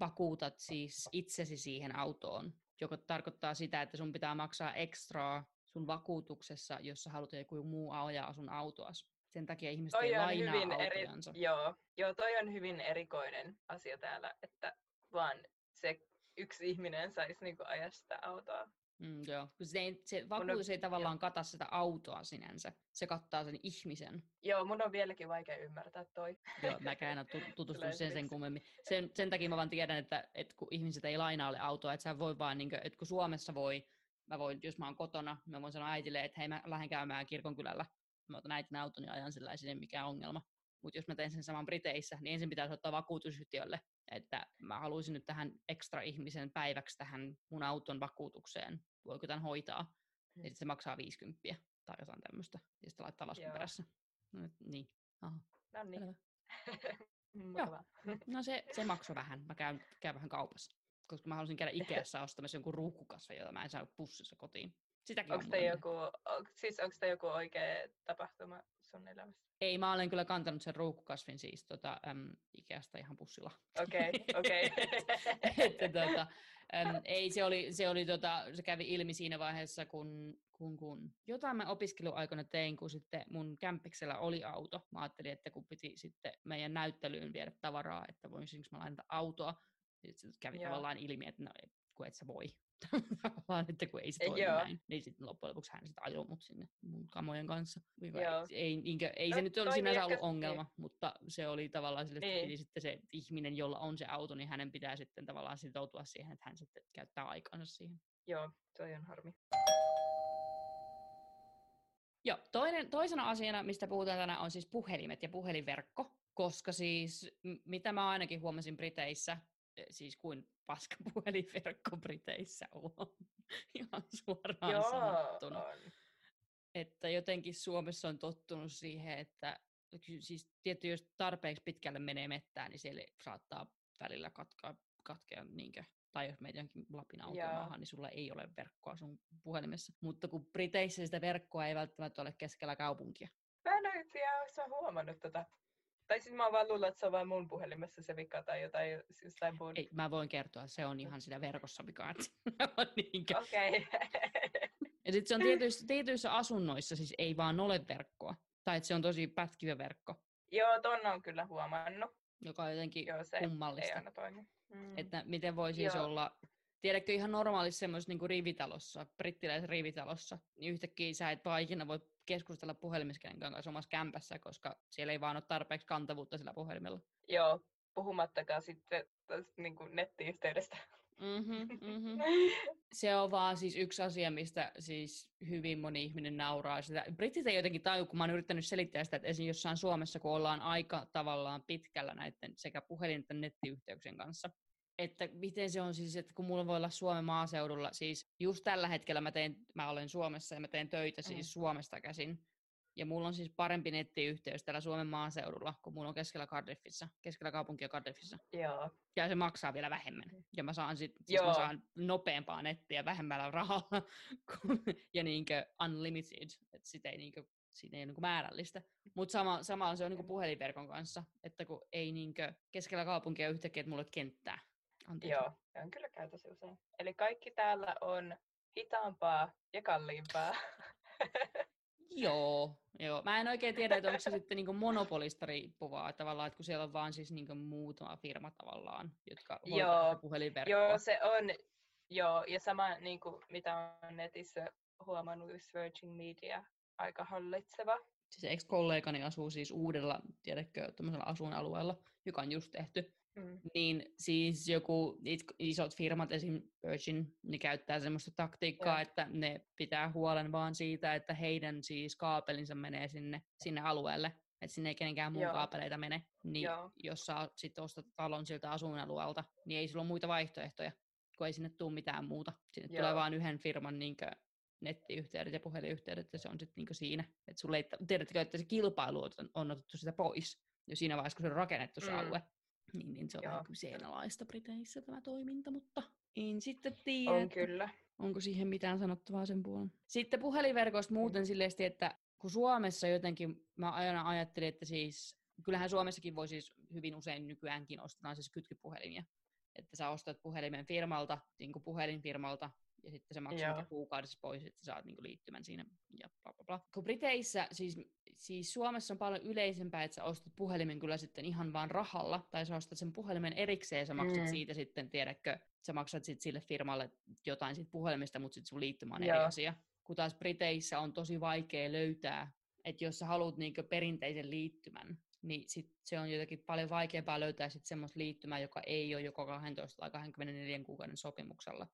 vakuutat siis itsesi siihen autoon, joka tarkoittaa sitä, että sun pitää maksaa ekstraa sun vakuutuksessa, jos sä haluat joku muu ajaa sun autoas. Sen takia ihmiset Toi ei on lainaa hyvin eri, joo, joo, toi on hyvin erikoinen asia täällä, että vaan se yksi ihminen saisi niinku ajaa sitä autoa. Mm, joo. kun Se, ei, se vakuutus ei tavallaan kata sitä autoa sinänsä. Se kattaa sen ihmisen. Joo, mun on vieläkin vaikea ymmärtää toi. Joo, mäkään en ole tu- tutustunut sen sen kummemmin. Sen, sen takia mä vaan tiedän, että, että kun ihmiset ei lainaa autoa, että sä voi vaan, niin kuin, että kun Suomessa voi, mä voin, jos mä oon kotona, mä voin sanoa äitille, että hei mä lähden käymään kirkonkylällä. Mä otan äitin auton ja ajan sillä ei mikään ongelma. Mutta jos mä teen sen saman Briteissä, niin ensin pitää soittaa vakuutusyhtiölle, että mä haluaisin nyt tähän ekstra ihmisen päiväksi tähän mun auton vakuutukseen. Voiko tämän hoitaa? Mm. Ja se maksaa 50 tai jotain tämmöistä. Ja sitten laittaa laskun Joo. perässä. No, niin. Aha, No niin. Mukavaa. No se, se maksoi vähän. Mä käyn, käyn vähän kaupassa. Koska mä halusin käydä Ikeassa ostamassa jonkun ruukkukasvin, jota mä en saa pussissa kotiin. Sitäkin Onko on joku, on, siis onko tämä joku oikea tapahtuma sun elämässä? Ei, mä olen kyllä kantanut sen ruukkukasvin siis tota, äm, Ikeasta ihan pussilla. Okei, okei. että tota, äm, ei, se, oli, se, oli, tota, se kävi ilmi siinä vaiheessa, kun, kun, kun jotain mä opiskeluaikana tein, kun sitten mun kämpiksellä oli auto. Mä ajattelin, että kun piti sitten meidän näyttelyyn viedä tavaraa, että voisinko mä lainata autoa. Sitten kävi Joo. tavallaan ilmi, että no, kun et sä voi. Tavallaan, että kun ei se toimi Joo. näin. Niin sitten loppujen lopuksi hän sitten ajoi mut sinne mun kamojen kanssa. Joo. Ei, niinkö, ei se No, nyt ole sinänsä ollut ongelma, mutta se oli tavallaan sille, että Niin. sitten se ihminen, jolla on se auto, niin hänen pitää sitten tavallaan sitoutua siihen, että hän sitten käyttää aikansa siihen. Joo, toi on harmi. Joo, toinen, toisena asiana, mistä puhutaan tänään, on siis puhelimet ja puhelinverkko, koska siis, mitä mä ainakin huomasin Briteissä, siis kuin paska puhelinverkko Briteissä on, ihan suoraan sanottuna. on. että jotenkin Suomessa on tottunut siihen, että siis tietty, jos tarpeeksi pitkälle menee mettään, niin siellä saattaa välillä katkea, katkea niinkö, tai jos meitä johonkin Lapin Joo. maahan, niin sulla ei ole verkkoa sun puhelimessa. Mutta kun Briteissä sitä verkkoa ei välttämättä ole keskellä kaupunkia. Mä en ole tiedä, olis huomannut tota. Tai siis mä oon vaan luullut, että se on vaan mun puhelimessa se vika tai jotain jos- jostain muun. Ei, mä voin kertoa, se on ihan sitä verkossa vika. että. Okei. Ja sitten se on tietyissä, tietyissä asunnoissa siis ei vaan ole verkkoa. Tai että se on tosi pätkivä verkko, Joo, ton on kyllä huomannut. joka on jotenkin Joo, se ei kummallista. aina toimi. Mm. Että miten voi siis Joo. olla, tiedätkö ihan normaalissa semmoisessa niin rivitalossa, brittiläisessä rivitalossa, niin yhtäkkiä sä et vaan ikinä voi keskustella puhelimessa kenenkään kanssa omassa kämpässä, koska siellä ei vaan ole tarpeeksi kantavuutta sillä puhelimella. Joo, puhumattakaan sitten tästä niin kuin nettiyhteydestä. Mm-hmm, mm-hmm. Se on vaan siis yksi asia, mistä siis hyvin moni ihminen nauraa. Sitä. Britit ei jotenkin taju, kun mä oon yrittänyt selittää sitä, että esimerkiksi jossain Suomessa, kun ollaan aika tavallaan pitkällä näiden sekä puhelin- että nettiyhteyksien kanssa, että miten se on siis, että kun mulla voi olla Suomen maaseudulla, siis just tällä hetkellä mä, teen, mä olen Suomessa ja mä teen töitä siis Mm. Suomesta käsin, ja mulla on siis parempi nettiyhteys täällä Suomen maaseudulla, kun mulla on keskellä Cardiffissa, keskellä kaupunkia Cardiffissa. Joo, Ja se maksaa vielä vähemmän. Ja mä saan, sit, siis Joo. mä saan nopeampaa nettiä vähemmällä rahalla ja niinkö unlimited. Että sit ei, niinkö, sit ei niinku määrällistä. Mutta sama, sama on se on niinku puhelinverkon kanssa, että kun ei niinkö keskellä kaupunkia yhtäkkiä, että mulla ole kenttää. Anteeksi. joo, se on kyllä käy tosi usein. Eli kaikki täällä on hitaampaa ja kalliimpaa. Joo, joo. Mä en oikein tiedä, että onko se sitten niinku monopolista riippuvaa tavallaan, että kun siellä on vaan siis niinku muutama firma tavallaan, jotka hoitaa Joo, puhelinverkkoa. Joo, se on, joo, ja sama niin kuin, mitä on netissä huomannut, just Virgin Media, aika hallitseva. siis ex-kollegani asuu siis uudella, tiedätkö, tämmöisellä asuinalueella, joka on just tehty. Mm. Niin siis joku isot firmat, esim. Virgin, niin käyttää semmoista taktiikkaa, Joo. että ne pitää huolen vaan siitä, että heidän siis kaapelinsa menee sinne, sinne alueelle. Että sinne ei kenenkään muun Joo. kaapeleita mene. Niin Joo. jos sä sitten ostat talon siltä asuinalueelta, niin ei sulla ole muita vaihtoehtoja, kun ei sinne tule mitään muuta. Sinne Joo. tulee vain yhden firman niinkö, nettiyhteydet ja puhelinyhteydet, ja se on sitten niinkö siinä. Että sulle ei, tiedättekö, että se kilpailu on, on otettu sitä pois. Jo siinä vaiheessa, kun se on rakennettu se Mm. alue. Niin, niin se on Joo. vähän kyseenalaista Briteissä tämä toiminta, mutta en sitten tiedä, On kyllä. onko siihen mitään sanottavaa sen puolen. Sitten puhelinverkosta muuten silleen, että kun Suomessa jotenkin, mä aina ajattelin, että siis, kyllähän Suomessakin voi siis hyvin usein nykyäänkin ostetaan siis kytkypuhelimia. Että sä ostat puhelimen firmalta, niin kuin puhelinfirmalta, ja sitten se maksaa kuukaudessa pois, että saat niin kuin liittymän siinä ja bla bla bla. Kun Briteissä, siis, siis Suomessa on paljon yleisempää, että sä ostat puhelimen kyllä sitten ihan vaan rahalla, tai sä ostat sen puhelimen erikseen, ja sä maksat Mm. siitä sitten, tiedätkö, sä maksat sitten sille firmalle jotain siitä puhelimesta, mutta sitten sun liittymä on eri Joo. asia. Kun taas Briteissä on tosi vaikea löytää, että jos sä haluat niinku perinteisen liittymän, niin sit se on jotenkin paljon vaikeampaa löytää sit semmoista liittymää, joka ei ole joko 12 tai 24 kuukauden sopimuksella.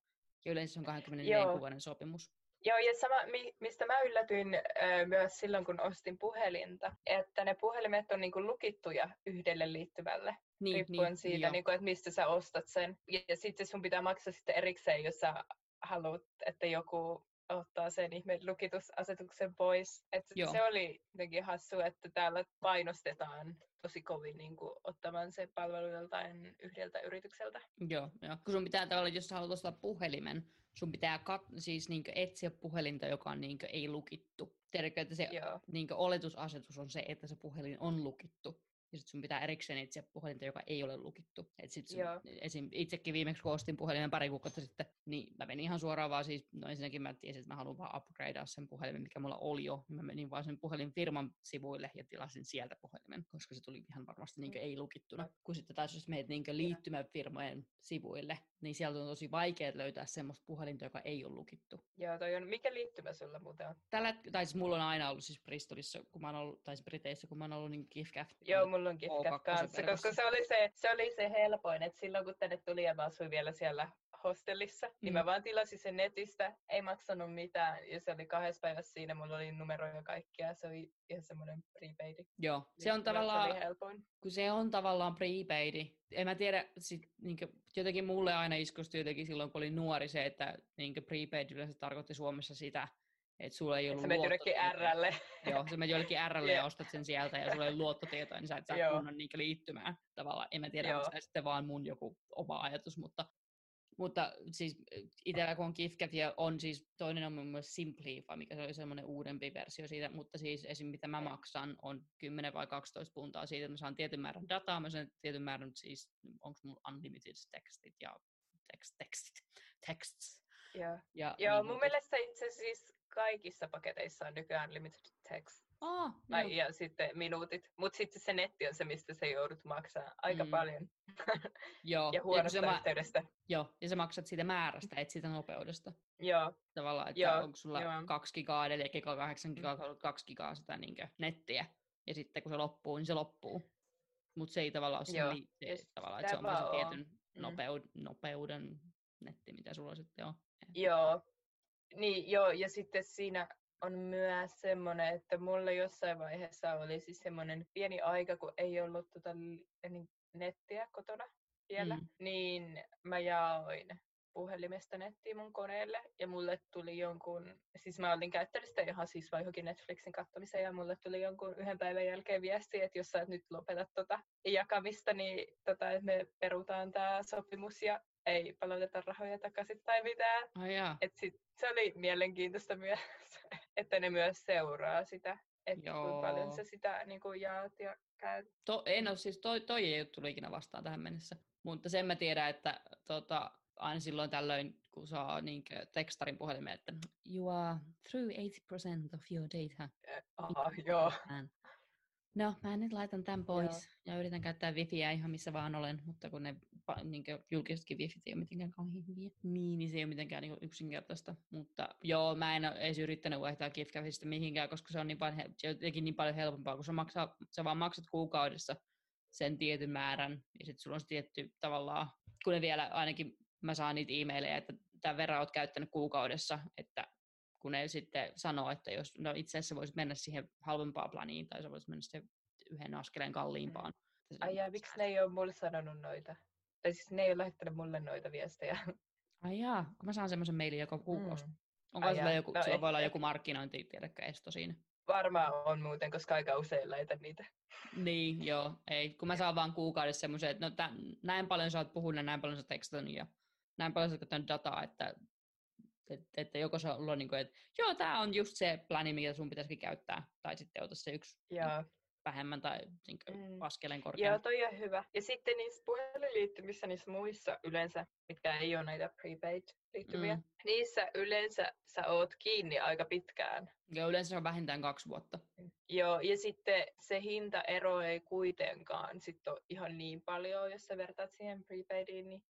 Ja yleensä se on 24 Joo. kuukauden sopimus. Joo, ja sama, mi- mistä mä yllätyin myös silloin, kun ostin puhelinta, että ne puhelimet on niinku lukittuja yhdelle liittymälle, Niin, riippuen niin, siitä, niinku, että mistä sä ostat sen. Ja, ja sitten sun pitää maksaa sitten erikseen, jos sä haluat, että joku ottaa sen ihme lukitusasetuksen pois. Et Joo. se oli jotenkin hassu, että täällä painostetaan tosi kovin niin kuin, ottamaan se palvelu joltain yhdeltä yritykseltä. Joo, joo. Kun sun pitää tavallaan, jos sä haluat ostaa puhelimen, sun pitää kat- siis niin etsiä puhelinta, joka on niin ei lukittu. Tiedätkö, että se niin oletusasetus on se, että se puhelin on lukittu ja sitten sun pitää erikseen etsiä puhelinta, joka ei ole lukittu. Et sit sun, esim. itsekin viimeksi, kun ostin puhelimen pari kuukautta sitten, niin mä menin ihan suoraan vaan siis, no ensinnäkin mä tiesin, että mä haluan vaan upgradea sen puhelimen, mikä mulla oli jo. Mä menin vaan sen puhelinfirman sivuille ja tilasin sieltä puhelimen, koska se tuli ihan varmasti niin ei lukittuna. Kun sitten taas jos meet niin liittymäfirmojen sivuille, niin sieltä on tosi vaikea löytää semmoista puhelinta, joka ei ole lukittu. Joo, toi on, mikä liittymä sulla muuten on? Tällä, tai siis mulla on aina ollut siis Bristolissa, kun mä oon ollut, tai siis Briteissä, kun mä oon ollut niin GIFCAF. Joo, mulla on GIFCAF kanssa, koska se oli se, se oli se helpoin, että silloin kun tänne tuli ja mä asuin vielä siellä hostellissa, mm. niin mä mm. vaan tilasin sen netistä, ei maksanut mitään, ja se oli kahdessa päivässä siinä, mulla oli numeroja ja kaikkia, se oli ihan semmoinen prepaidi. Joo, se on tavallaan, se helpoin. kun se on tavallaan prepaidi, en mä tiedä, sit, niin kuin, jotenkin mulle aina iskustui jotenkin silloin, kun oli nuori se, että niin prepaid yleensä tarkoitti Suomessa sitä, että sulla ei ollut Et sä jollekin Rlle. Joo, sä menet jollekin Rlle ja ostat sen sieltä ja sulla ei luottotietoa, niin sä et saa kunnon niin liittymään tavallaan. En mä tiedä, onko se sitten vaan mun joku oma ajatus, mutta mutta siis itsellä kun on KIFCAT on siis, toinen on mun mielestä Simplify, mikä se oli semmoinen uudempi versio siitä, mutta siis esim. mitä mä maksan on 10 vai 12 puntaa siitä, että mä saan tietyn määrän dataa, mä saan tietyn määrän siis, onko mulla unlimited tekstit ja text, tekstit, texts. Yeah. Ja, Joo, niin, mun mielestä itse siis kaikissa paketeissa on nykyään limited text. Oh, tai, ja sitten minuutit. Mutta sitten se netti on se, mistä sä joudut maksaa aika mm. paljon. Joo. ja huonosta ja yhteydestä. Joo, ja sä maksat siitä määrästä, et siitä nopeudesta. Joo. Tavallaan, että Joo. onko sulla Joo. 2 gigaa, 4 gigaa, 8 gigaa, 2 gigaa sitä niin nettiä. Ja sitten kun se loppuu, niin se loppuu. Mutta se ei tavallaan ole Joo. se, se, tavallaan, että se on se tietyn mm. nopeud, nopeuden netti, mitä sulla sitten on. Joo. Niin, joo, ja sitten siinä on myös semmoinen, että mulla jossain vaiheessa oli siis semmoinen pieni aika, kun ei ollut tota niin nettiä kotona vielä, mm. niin mä jaoin puhelimesta nettiin mun koneelle ja mulle tuli jonkun, siis mä olin käyttänyt sitä ihan siis vaan johonkin Netflixin katsomiseen ja mulle tuli jonkun yhden päivän jälkeen viesti, että jos sä et nyt lopeta tota jakamista, niin tota, että me perutaan tämä sopimus ja ei palauteta rahoja takaisin tai mitään. Oh, Et sit, se oli mielenkiintoista myös, että ne myös seuraa sitä, että kuinka paljon sä sitä niin kuin jaat ja käyt. To, en ole siis, toi, toi ei ole tullut ikinä vastaan tähän mennessä. Mutta sen mä tiedän, että tota, aina silloin tällöin, kun saa niin tekstarin puhelimeen, että you are through 80% of your data. Aha, joo. No, mä nyt laitan tämän pois Joo. ja yritän käyttää wifiä ihan missä vaan olen, mutta kun ne niin julkisetkin wifit ei ole mitenkään kauhean hyviä, niin, niin se ei ole mitenkään niin yksinkertaista. Mutta joo, mä en ole edes yrittänyt vaihtaa KIFCAFista mihinkään, koska se on niin paljon, jotenkin niin paljon helpompaa, kun sä, maksaa, sä vaan maksat kuukaudessa sen tietyn määrän, ja sitten sulla on se tietty tavallaan, kun ne vielä ainakin mä saan niitä e-maileja, että tämän verran oot käyttänyt kuukaudessa, että kun ne sitten sanoo, että jos, no itse asiassa voisit mennä siihen halvempaan planiin, tai sä voisit mennä siihen yhden askeleen kalliimpaan. Mm. Ai jaa, miksi ne ei ole mulle sanonut noita? Tai siis ne ei ole lähettänyt mulle noita viestejä. Ai jaa, kun mä saan semmoisen mailin joka kuukausi. Mm. Onko sulla joku, no, sulla voi olla joku markkinointi, tiedäkö, esto siinä? Varmaan on muuten, koska aika usein lähetän niitä. Niin, joo. Ei, kun mä saan vaan kuukaudessa semmoisen, että no, tämän, näin paljon sä oot puhunut ja näin paljon sä tekstonut ja näin paljon sä oot dataa, että että, että joko se on niin kuin, että joo, tämä on just se plani, mikä sun pitäisikin käyttää, tai sitten ota se yksi Joo. Vähemmän tai niin kuin, mm. askeleen korkeammin. Joo, toi on hyvä. Ja sitten niissä puhelinliittymissä, niissä muissa yleensä, mitkä ei ole näitä prepaid-liittymiä, mm. niissä yleensä sä oot kiinni aika pitkään. Joo, yleensä se on vähintään kaksi vuotta. Joo, ja sitten se hintaero ei kuitenkaan sit ole ihan niin paljon, jos sä vertaat siihen prepaidiin, niin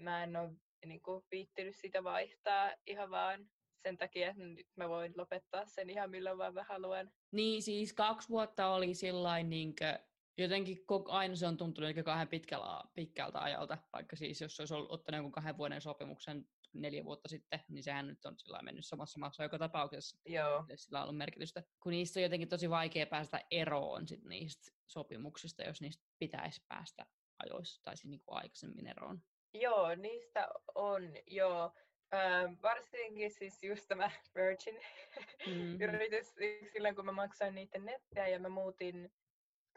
mä en ole niin kuin viittinyt sitä vaihtaa ihan vaan sen takia, että nyt mä voin lopettaa sen ihan milloin vaan mä haluan. Niin, siis kaksi vuotta oli sillain niin kuin, jotenkin aina se on tuntunut kahden pitkällä, pitkältä ajalta, vaikka siis jos olisi ollut, ottanut jonkun kahden vuoden sopimuksen neljä vuotta sitten, niin sehän nyt on sillä mennyt samassa maassa joka tapauksessa. Joo. Sillä on ollut merkitystä. Kun niistä on jotenkin tosi vaikea päästä eroon sit niistä sopimuksista, jos niistä pitäisi päästä ajoissa tai siis niin kuin aikaisemmin eroon. Joo, niistä on, joo. Ähm, varsinkin siis just tämä Virgin mm-hmm. yritys, silloin kun mä maksoin niiden nettiä ja mä muutin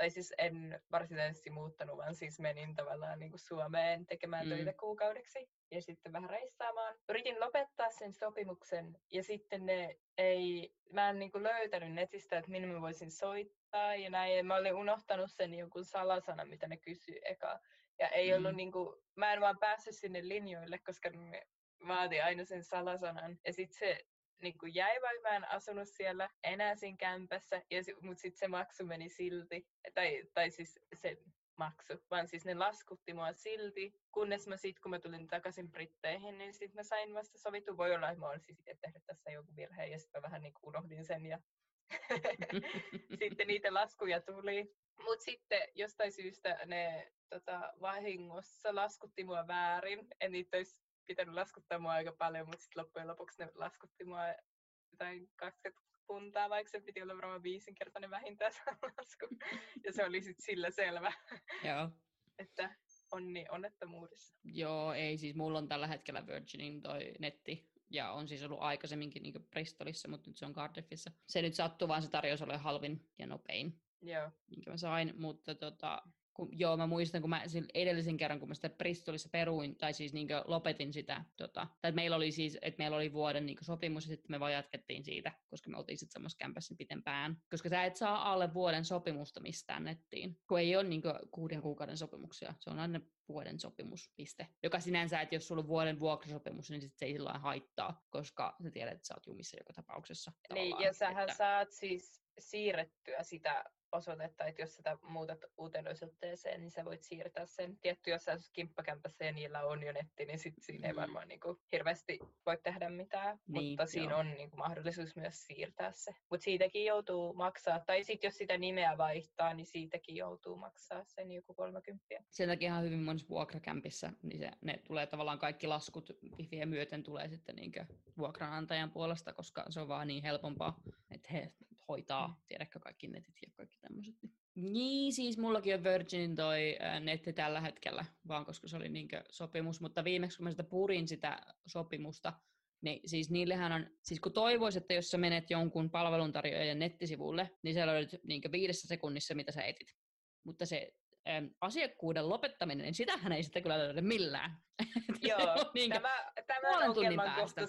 tai siis en varsinaisesti muuttanut, vaan siis menin tavallaan niin kuin Suomeen tekemään mm. töitä kuukaudeksi ja sitten vähän reissaamaan. Yritin lopettaa sen sopimuksen ja sitten ne ei, mä en niin kuin löytänyt netistä, että minne mä voisin soittaa ja näin. Ja mä olin unohtanut sen jonkun salasanan, mitä ne kysyi eka. Ja ei mm. ollut niin kuin, mä en vaan päässyt sinne linjoille, koska ne vaati aina sen salasanan. Ja sitten se niin kuin jäi, vaikka mä en asunut siellä enää siinä kämpässä, mutta sitten se maksu meni silti, tai, tai siis se maksu, vaan siis ne laskutti mua silti, kunnes mä sitten, kun mä tulin takaisin Britteihin, niin sitten mä sain vasta sovittu. Voi olla, että mä olisin sitten tehnyt tässä joku virhe, ja sitten mä vähän niin unohdin sen, ja sitten niitä laskuja tuli. Mutta sitten jostain syystä ne tota, vahingossa laskutti mua väärin. En niitä olisi pitänyt laskuttaa mua aika paljon, mutta sitten loppujen lopuksi ne laskutti mua jotain 20 puntaa, vaikka se piti olla varmaan viisinkertainen vähintään se lasku. Ja se oli sitten sillä selvä. Joo. että onni onnettomuudessa. Joo, ei siis mulla on tällä hetkellä Virginin toi netti, ja on siis ollut aikaisemminkin niin Bristolissa, mutta nyt se on Cardiffissa. Se nyt sattuu vaan, se tarjous oli halvin ja nopein, Joo. minkä mä sain, mutta tota, kun, joo, mä muistan, kun mä edellisen kerran, kun mä sitä Bristolissa peruin, tai siis niin lopetin sitä, tota, tai meillä oli siis, että meillä oli vuoden niin sopimus, ja sitten me vaan jatkettiin siitä, koska me oltiin sitten samassa kämpässä pitempään. Koska sä et saa alle vuoden sopimusta mistään nettiin, kun ei ole niin kuuden kuukauden sopimuksia, se on aina vuoden sopimuspiste. Joka sinänsä, että jos sulla on vuoden vuokrasopimus, niin sit se ei sillä haittaa, koska sä tiedät, että sä oot jumissa joka tapauksessa. Niin, ja sähän että... saat siis siirrettyä sitä osoitetta, että jos sitä muutat uuteen osoitteeseen, niin sä voit siirtää sen. Tietty, jos sä kimppakämpässä ja niillä on jo netti, niin sit siinä ei mm. varmaan niin kuin, hirveästi voi tehdä mitään, niin, mutta siinä joo. on niin kuin, mahdollisuus myös siirtää se. Mutta siitäkin joutuu maksaa, tai sitten jos sitä nimeä vaihtaa, niin siitäkin joutuu maksaa sen joku 30. Sen takia ihan hyvin monessa vuokrakämpissä, niin se, ne tulee tavallaan kaikki laskut wifiä myöten tulee sitten niin vuokranantajan puolesta, koska se on vaan niin helpompaa, että he hoitaa, mm. tiedätkö, kaikki netit ja kaikki tämmöiset. Niin, siis mullakin on Virginin toi netti tällä hetkellä, vaan koska se oli niinkö sopimus, mutta viimeksi kun mä sitä purin sitä sopimusta, niin siis niillehän on, siis kun toivois, että jos sä menet jonkun palveluntarjoajan nettisivulle, niin siellä on niin viidessä sekunnissa, mitä sä etit. Mutta se asiakkuuden lopettaminen, niin sitähän ei sitten kyllä löydä millään. Joo, niin tämä, tämä puolen tunnin päästä.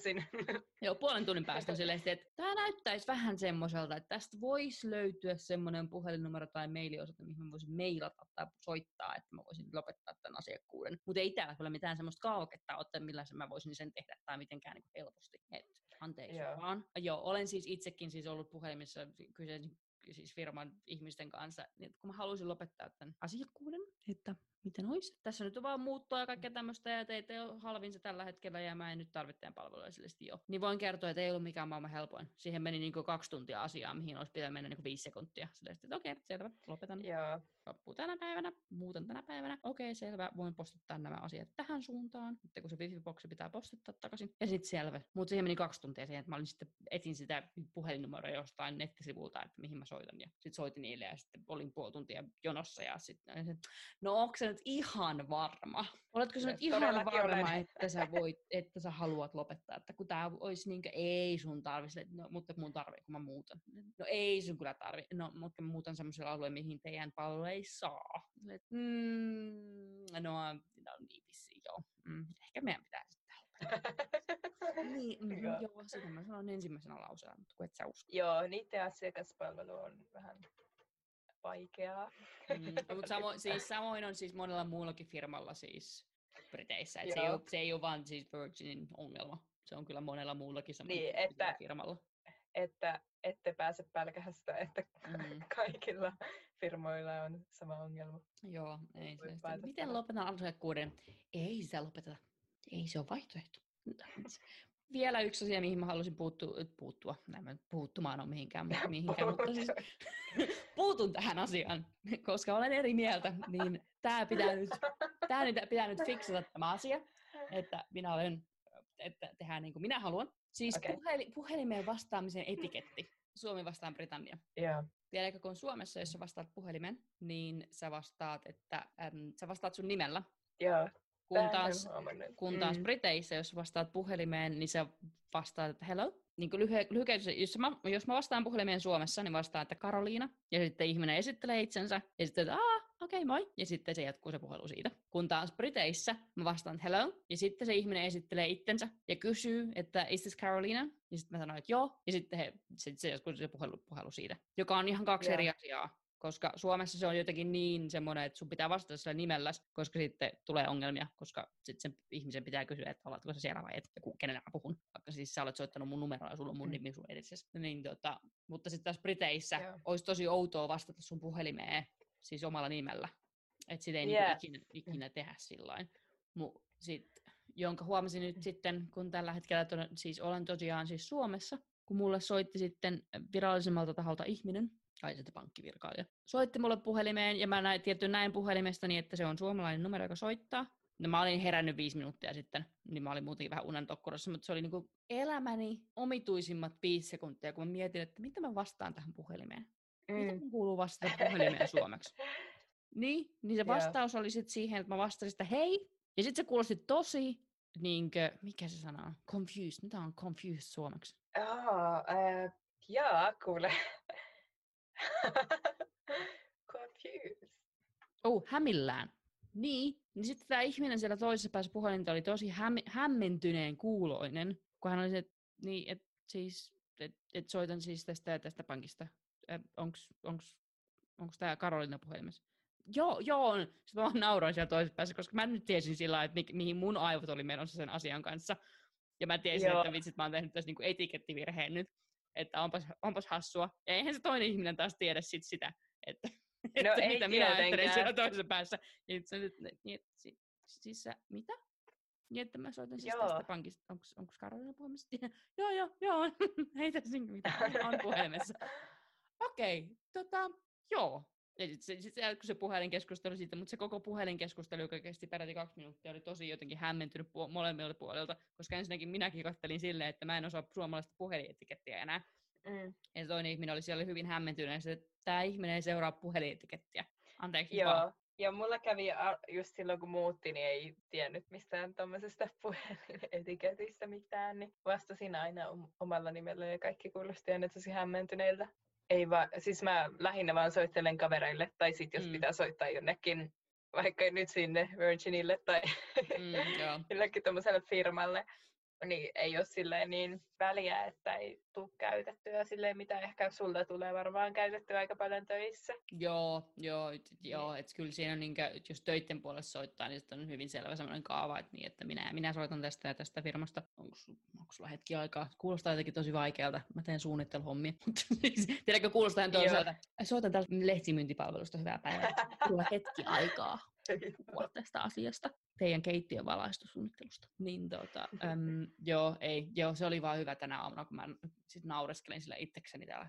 Joo, puolen tunnin päästä on silleen, että tämä näyttäisi vähän semmoiselta, että tästä voisi löytyä semmoinen puhelinnumero tai mailiosoite, mihin mä voisin mailata tai soittaa, että mä voisin lopettaa tämän asiakkuuden. Mutta ei täällä kyllä mitään semmoista kaavaketta ole, millä mä voisin sen tehdä tai mitenkään niin helposti. Et, anteeksi Joo. vaan. Joo, olen siis itsekin siis ollut puhelimissa kyseisen siis firman ihmisten kanssa, niin kun mä halusin lopettaa tämän asiakkuuden, että miten olisi. Tässä nyt on vaan muuttoa ja kaikkea tämmöistä, ja teitä on halvin se tällä hetkellä, ja mä en nyt tarvitse teidän palveluja jo. Niin voin kertoa, että ei ollut mikään maailman helpoin. Siihen meni niin kaksi tuntia asiaa, mihin olisi pitänyt mennä niin viisi sekuntia. Sitten, että okei, okay, selvä, lopetan. Joo. Loppuu tänä päivänä, muuten tänä päivänä. Okei, okay, selvä, voin postittaa nämä asiat tähän suuntaan. Sitten kun se wifi-boksi pitää postittaa takaisin. Ja sitten selvä. Mutta siihen meni kaksi tuntia siihen, että mä olin sitten, etin sitä puhelinnumeroa jostain nettisivulta, että mihin mä soitan. Ja sitten soitin niille ja sitten olin puoli tuntia jonossa ja sitten, no onko se nyt ihan varma? Oletko sä nyt ihan varma, että sä, voit, että sä haluat lopettaa? Että kun tää olisi niin kuin, ei sun tarvitse, no, mutta mun tarvii, kun mä muutan. No ei sun kyllä tarvi, no mutta mä muutan semmoiselle alueelle, mihin teidän palvelu ei saa. Et, mm, no, no niin vissiin, joo. Mm, ehkä meidän pitää sitten niin, mm, joo, sitä mä sanon ensimmäisenä lauseena, mutta kun et sä usko. Joo, niiden asiakaspalvelu on vähän vaikeaa. Mm, no, mutta samo, siis samoin on siis monella muullakin firmalla siis Briteissä. Et se, ei ole, se ei ole vaan siis Virginin ongelma. Se on kyllä monella muullakin niin, että, firmalla. Että ette pääse pelkästään, että mm. kaikilla firmoilla on sama ongelma. Joo, ei se. Miten lopetan asiakkuuden? Ei sitä lopeteta. Ei se ole vaihtoehto vielä yksi asia, mihin mä haluaisin puuttua, puuttua. Näin puuttumaan on mihinkään, mutta, mihinkään, mutta siis puutun tähän asiaan, koska olen eri mieltä, niin tämä pitää nyt, tää nyt, pitää nyt fiksata tämä asia, että minä olen, että tehdään niin kuin minä haluan. Siis okay. puheli, puhelimeen vastaamisen etiketti. Suomi vastaan Britannia. Yeah. Tiedätkö, kun Suomessa, jos sä vastaat puhelimen, niin sä vastaat, että äm, sä vastaat sun nimellä. Joo. Kun taas, kun taas mm. Briteissä, jos vastaat puhelimeen, niin sä vastaat, että hello, niin lyhy- lyhykäisesti, jos mä, jos mä vastaan puhelimeen Suomessa, niin vastaan, että Karoliina, ja sitten ihminen esittelee itsensä, ja sitten, että aah, okei, okay, moi, ja sitten se jatkuu se puhelu siitä. Kun taas Briteissä mä vastaan, että hello, ja sitten se ihminen esittelee itsensä, ja kysyy, että is this Carolina? Ja sitten mä sanoin, että joo, ja sitten he, sit se jatkuu se puhelu, puhelu siitä, joka on ihan kaksi yeah. eri asiaa koska Suomessa se on jotenkin niin semmoinen, että sun pitää vastata sillä nimellä, koska sitten tulee ongelmia, koska sitten sen ihmisen pitää kysyä, että oletko se siellä vai et, ja kenen mä puhun. Vaikka siis sä olet soittanut mun numeroa ja sulla on mun mm. nimi sun edessä. Niin, tota, mutta sitten taas Briteissä yeah. olisi tosi outoa vastata sun puhelimeen siis omalla nimellä. Että sitä ei yeah. niinku ikinä, ikinä tehdä sillä jonka huomasin nyt sitten, kun tällä hetkellä to, siis olen tosiaan siis Suomessa, kun mulle soitti sitten virallisemmalta taholta ihminen, tai sitten pankkivirkailija. Soitti mulle puhelimeen ja mä näin, tietty näin puhelimestani, että se on suomalainen numero, joka soittaa. No mä olin herännyt viisi minuuttia sitten, niin mä olin muutenkin vähän unen tokkurassa, mutta se oli niin elämäni omituisimmat viisi sekuntia, kun mä mietin, että mitä mä vastaan tähän puhelimeen. Mm. Mitä mun kuuluu vastata puhelimeen suomeksi? Niin, niin se vastaus oli sitten siihen, että mä vastasin että hei, ja sitten se kuulosti tosi, niinkö, mikä se sana on? Confused. Mitä on confused suomeksi? Oh, äh, jaa, kuule. Confused. Oh, hämillään. Niin, niin sitten tämä ihminen siellä toisessa päässä puhelinta oli tosi häm- hämmentyneen kuuloinen, kun hän oli se, että niin, et siis, et, et soitan siis tästä tästä pankista. Onks, onks, onks tämä Karolina puhelimessa? Joo, joo. Sitten mä vaan nauroin siellä toisessa päässä, koska mä nyt tiesin sillä että mi- mihin mun aivot oli menossa sen asian kanssa. Ja mä tiesin, joo. että vitsit, mä oon tehnyt tässä niinku etikettivirheen nyt että onpas, onpas hassua. Ja eihän se toinen ihminen taas tiedä sit sitä, että, no että ei mitä minä ajattelen siellä toisessa päässä. Niin, se, niin, siis, siis sä, mitä? Niin, että mä soitan siis joo. tästä pankista. Onko, onko Karolina puhelimessa? joo, joo, joo. ei tässä mitään. On puhelimessa. Okei, okay, tota, joo. Ja sitten se, sit se, se puhelinkeskustelu siitä, mutta se koko puhelinkeskustelu, joka kesti peräti kaksi minuuttia, oli tosi jotenkin hämmentynyt puol- molemmilta puolilta, koska ensinnäkin minäkin kattelin silleen, että mä en osaa suomalaista puhelinetikettiä enää. Mm. Ja toinen ihminen oli siellä hyvin hämmentynyt, että tämä ihminen ei seuraa puhelinetikettiä. Anteeksi Joo. Vaan. Ja mulla kävi just silloin, kun muutti, niin ei tiennyt mistään tuommoisesta puhelinetiketistä mitään, niin vastasin aina omalla nimellä ja kaikki kuulosti aina tosi hämmentyneiltä. Ei vaan, siis mä lähinnä vaan soittelen kavereille, tai sitten jos mm. pitää soittaa jonnekin, vaikka nyt sinne Virginille tai mm, jollekin tuommoiselle firmalle, niin ei ole silleen niin väliä, että ei tule käytettyä silleen, mitä ehkä sulta tulee varmaan käytettyä aika paljon töissä. Joo, joo, joo että kyllä siinä on niin kuin, jos töiden puolesta soittaa, niin on hyvin selvä sellainen kaava, että, niin, että minä, minä soitan tästä ja tästä firmasta. Onko, onko sulla hetki aikaa? Kuulostaa jotenkin tosi vaikealta. Mä teen suunnitteluhommia. Siis, tiedätkö, kuulostaa toisaalta. Soitan tästä lehtimyyntipalvelusta hyvää päivää. Kuulla hetki aikaa puhua tästä asiasta, teidän keittiön valaistussuunnittelusta. Niin tota, äm, joo, ei, joo, se oli vaan hyvä tänä aamuna, kun mä sit naureskelin sille itsekseni täällä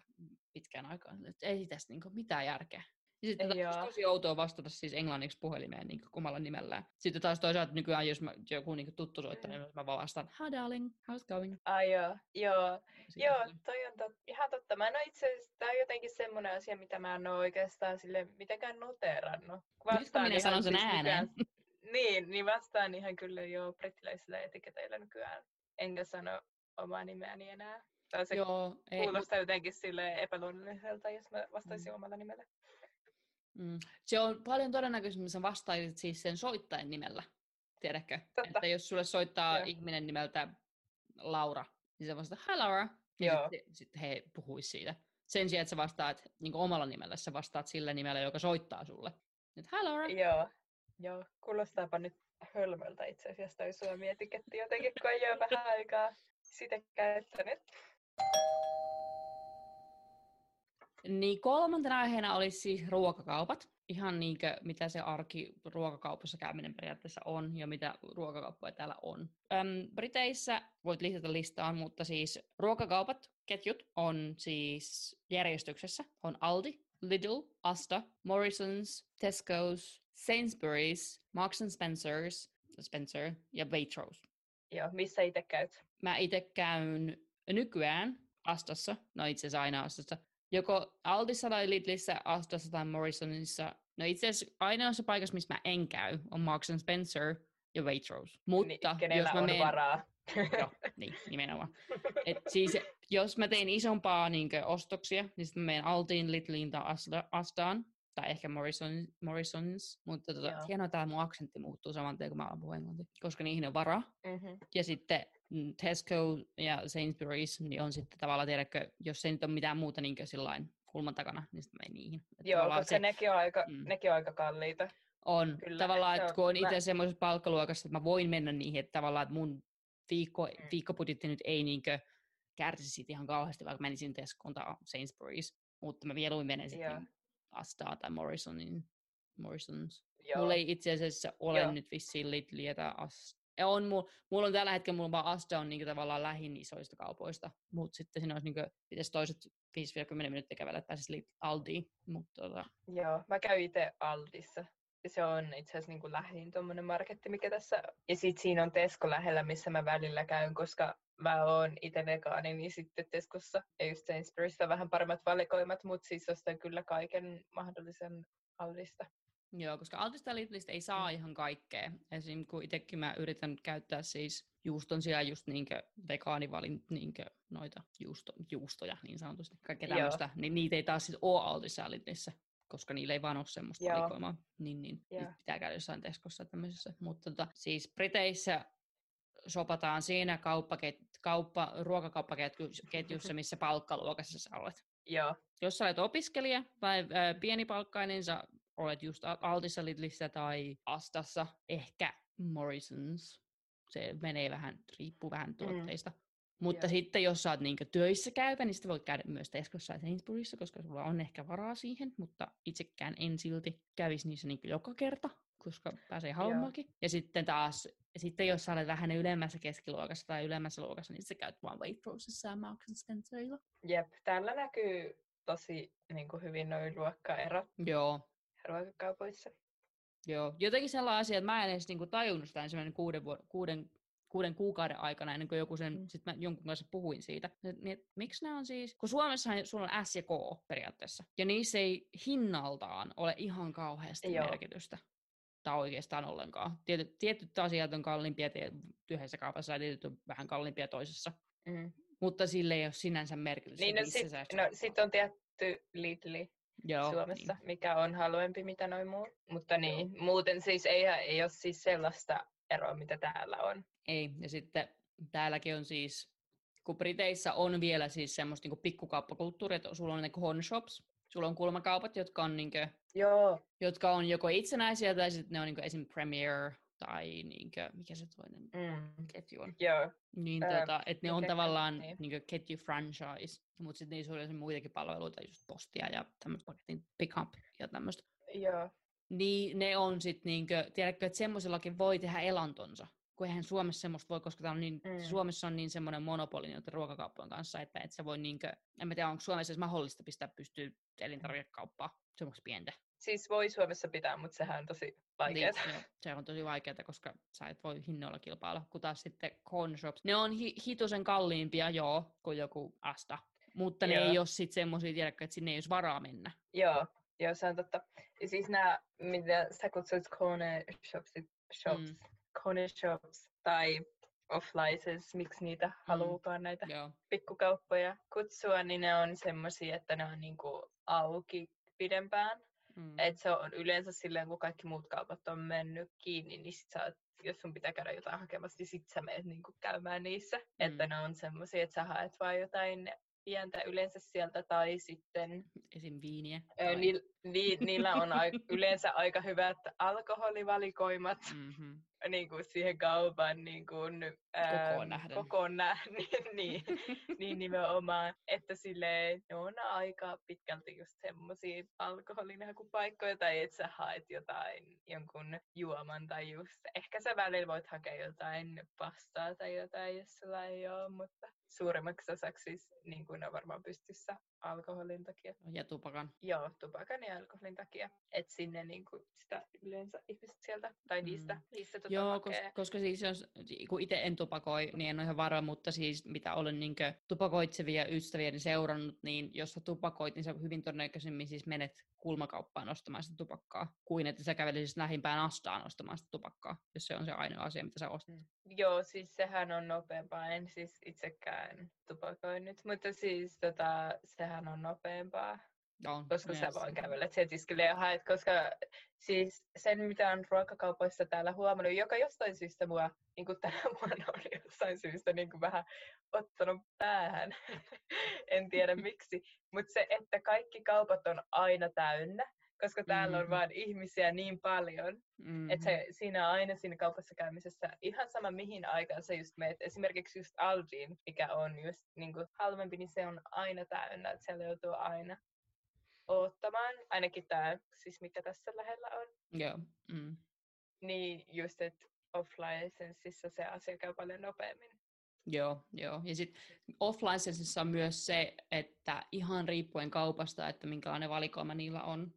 pitkään aikaan, että ei tässä niinku mitään järkeä. Ja sitten taas tosi outoa vastata siis englanniksi puhelimeen niin omalla nimellään. Sitten taas toisaalta nykyään, jos mä, joku niin tuttu soittaa, niin mä vaan vastaan, hi darling, how's going? Ai joo, joo. joo, toi on tot, ihan totta. Mä en ole itse asiassa, tää on jotenkin semmoinen asia, mitä mä en ole oikeastaan sille mitenkään noteerannut. Vastaan Nyt kun minä sanon sen siis ääneen. niin, niin vastaan ihan kyllä jo brittiläisillä etiketeillä nykyään. Enkä sano omaa nimeäni enää. Tai se Joo, ei, kuulostaa jotenkin sille epäluonnolliselta, jos mä vastaisin mm. omalla nimellä. Mm. Se on paljon todennäköisemmin, että vastaisit siis sen soittajan nimellä, tiedätkö? Totta. Että jos sulle soittaa Joo. ihminen nimeltä Laura, niin se vastaa, hi Laura, niin sitten sit he puhuisi siitä. Sen sijaan, että sä vastaat niin omalla nimellä, sä vastaat sillä nimellä, joka soittaa sulle. Nyt, hi Laura. Joo, Joo. kuulostaapa nyt hölmöltä itse asiassa toi suomi-etiketti jotenkin, kun ei ole vähän aikaa sitä käyttänyt. Niin kolmantena aiheena olisi siis ruokakaupat. Ihan niin kuin mitä se arki ruokakaupassa käyminen periaatteessa on ja mitä ruokakauppoja täällä on. Öm, Briteissä voit lisätä listaan, mutta siis ruokakaupat, ketjut on siis järjestyksessä. On Aldi, Lidl, Asta, Morrisons, Tesco's, Sainsbury's, Marks and Spencer's, Spencer ja Waitrose. Joo, missä itse käyt? Mä itse käyn nykyään Astassa, no itse asiassa aina Astassa, joko Aldissa tai Lidlissä, Astassa tai Morrisonissa. No itse asiassa ainoassa paikassa, missä mä en käy, on Marks and Spencer ja Waitrose. Mutta niin, jos mä on meen... varaa. Joo, niin, nimenomaan. Et siis, jos mä tein isompaa niin ostoksia, niin sitten mä menen Altiin, Lidliin tai Asda, Asdaan, tai ehkä Morrison, Morrisons, mutta tota, hienoa, että tämä mun aksentti muuttuu saman tien, kun mä puhun englantia, koska niihin on varaa. Mm-hmm. Ja sitten Tesco ja Sainsbury's, niin on sitten tavallaan, tiedätkö, jos ei nyt ole mitään muuta niin sillain kulman takana, niin sitten menen niihin. Et Joo, koska nekin on, aika, Mm. nekin on aika kalliita. on Kyllä, tavallaan, että että se kun on- on itse mä- semmoisessa palkkaluokassa, että mä voin mennä niihin, että tavallaan että mun viikko, Mm. viikkobudjetti nyt ei niinkö kärsisi siitä ihan kauheasti, vaikka menisin Tescoon tai Sainsbury's, mutta mä mieluummin menen sitten Astaa tai Morrisonin, Morrisons. Joo. Mulla ei itse asiassa ole Joo. nyt vissiin Lidliä tai Astaa. On, mulla, mulla on tällä hetkellä mulla vaan Asda on niinku tavallaan lähin isoista kaupoista, mutta sitten siinä olisi niinku, pitäisi toiset 5-10 minuuttia kävellä, pääsisi Aldiin, mutta tota, Joo, mä käyn itse Aldissa. Ja Se on itse asiassa niin kuin lähin tuommoinen marketti, mikä tässä... Ja sit siinä on Tesco lähellä, missä mä välillä käyn, koska mä oon itse vegaani, niin sitten Tescossa ja just Sainsburyssa vähän paremmat valikoimat, mutta siis ostan kyllä kaiken mahdollisen Aldista. Joo, koska Altista ja Lidlistä ei saa Mm. ihan kaikkea. Esim. kun itsekin mä yritän käyttää siis juuston sijaan just niinkö vegaanivalin niinkö noita juusto, juustoja niin sanotusti, kaikkea tämmöistä, niin niitä ei taas sit ole Altissa ja Lidlissä, koska niillä ei vaan ole semmoista Joo. valikoimaa, niin, niin Joo. pitää käydä jossain Teskossa tämmöisessä. Mutta tota, siis Briteissä sopataan siinä kauppaket, kauppa, ruokakauppaketjussa, missä palkkaluokassa sä olet. Joo, Jos sä olet opiskelija tai ää, pienipalkkainen, sä olet just Al- Altissa, Lidlissä tai Astassa, ehkä Morrisons. Se menee vähän, riippuu vähän tuotteista. Mutta Joo. sitten jos sä oot niinkö töissä käyvä, niin sitten voit käydä myös Tescossa ja Sainsburyssa, koska sulla on ehkä varaa siihen, mutta itsekään en silti kävisi niissä niinkö joka kerta, koska pääsee halvemmallakin. Ja sitten taas, sitten jos sä olet vähän ylemmässä keskiluokassa tai ylemmässä luokassa, niin sä käyt vaan Waitrosessa ja Marks Spencerilla. jep. Täällä näkyy tosi niin kuin hyvin noin luokkaerot Joo, ruokakaupoissa. Joo, jotenkin sellainen asia, että mä en edes niinku tajunnut sitä ensimmäinen kuuden, vuod- kuuden, kuuden kuukauden aikana, ennen kuin joku sen, Mm. sit mä jonkun kanssa puhuin siitä. Et, niin, et, miksi nämä on siis, kun Suomessahan sulla on S ja K periaatteessa, ja niissä ei hinnaltaan ole ihan kauheasti Joo. merkitystä. Tai oikeastaan ollenkaan. Tietyt, tietyt asiat on kalliimpia yhdessä kaupassa ja tietyt on vähän kalliimpia toisessa. Mm. Mutta sille ei ole sinänsä merkitystä. Niin, no missä sit, sä no sit on tietty Lidli Joo, Suomessa, Niin. mikä on halvempi mitä noin muu. Mutta niin, muuten siis ei, ei ole siis sellaista eroa, mitä täällä on. Ei, ja sitten täälläkin on siis, kun Briteissä on vielä siis semmoista niin pikkukauppakulttuuria, että sulla on ne corner shops, sulla on kulmakaupat, jotka on, niin kuin, Joo, jotka on joko itsenäisiä tai sitten ne on niin esim. Premier tai niin kuin, mikä se toinen mm. ketju on. joo, Niin, Ää, tota, että ne on mikä- tavallaan niin. niin. Niin ketju franchise, mutta sitten niissä on muitakin palveluita, just postia ja tämmöistä paketin pick-up ja tämmöistä. joo, Niin ne on sitten niinkö, tiedätkö, että semmoisellakin voi tehdä elantonsa. Kun eihän Suomessa semmoista voi, koska on niin, Mm. Suomessa on niin semmoinen monopoli noiden ruokakauppojen kanssa, että et se voi niinkö, en mä tiedä, onko Suomessa edes mahdollista pistää pystyy elintarvikekauppaa semmoista pientä. Siis voi Suomessa pitää, mutta sehän on tosi vaikeaa. Niin, se on tosi vaikeaa, koska sä et voi hinnoilla kilpailla, kun taas sitten corner shops. Ne on hi- hitusen kalliimpia, joo, kuin joku Asta. Mutta ne Joo. ei ole sitten semmoisia, tiedätkö, että sinne ei olisi varaa mennä. Joo, joo, se on totta. Ja siis nämä, mitä sä kutsuit corner shops, shops Mm. corner shops tai off-license, miksi niitä haluukaan näitä Joo. pikkukauppoja kutsua, niin ne on semmoisia, että ne on niinku auki pidempään. Mm. Et se on yleensä silleen, kun kaikki muut kaupat on mennyt kiinni, niin sit sä jos sun pitää käydä jotain hakemassa, niin sit sä menet niinku käymään niissä. Mm. Että ne on semmoisia, että sä haet vaan jotain pientä yleensä sieltä, tai sitten Esim. viiniä. Ö, Ni, ni, niillä on ai, yleensä aika hyvät alkoholivalikoimat Mhm. Niin kuin siihen kaupan niin kuin, Kokoon nähden. Kokoon nähden, niin, niin nimenomaan. Että silleen, ne on aika pitkälti just semmoisia alkoholinhakupaikkoja, tai että sä haet jotain, jonkun juoman, tai just, ehkä sä välillä voit hakea jotain pastaa tai jotain, jos sulla ei ole, mutta suurimmaksi osaksi siis niin kuin ne on varmaan pystyssä alkoholin takia. Ja tupakan. Joo, tupakan ja alkoholin takia. Että sinne niinku sitä yleensä ihmiset sieltä, tai niistä, Mm. niistä tota Joo, koska, koska siis jos, kun itse en tupakoi, niin en ole ihan varma, mutta siis mitä olen niin tupakoitsevia ystäviä niin seurannut, niin jos sä tupakoit, niin sä hyvin todennäköisemmin siis menet kulmakauppaan ostamaan sitä tupakkaa, kuin että sä kävelisit lähimpään astaan ostamaan sitä tupakkaa, jos se on se ainoa asia, mitä sä ostat. Mm. Joo, siis sehän on nopeampaa. En siis itsekään tupakoi nyt, mutta siis tota, sehän on nopeampaa. On, koska sä vaan kävelet sen tiskille ja haet, koska siis sen, mitä on ruokakaupoissa täällä huomannut, joka jostain syystä mua niin kuin tänä vuonna on jostain syystä niin kuin vähän ottanut päähän, en tiedä miksi, mutta se, että kaikki kaupat on aina täynnä, koska täällä mm-hmm. on vaan ihmisiä niin paljon, mm-hmm. että se, siinä aina siinä kaupassa käymisessä, ihan sama mihin aikaan sä just meet, esimerkiksi just Aldiin, mikä on just niin kuin halvempi, niin se on aina täynnä, että siellä joutuu aina oottamaan, ainakin tämä, siis mikä tässä lähellä on. Joo. Mm. Niin just, että off-licensissa se asia käy paljon nopeammin. Joo, joo. Ja sitten off-licensissa on myös se, että ihan riippuen kaupasta, että minkälainen valikoima niillä on.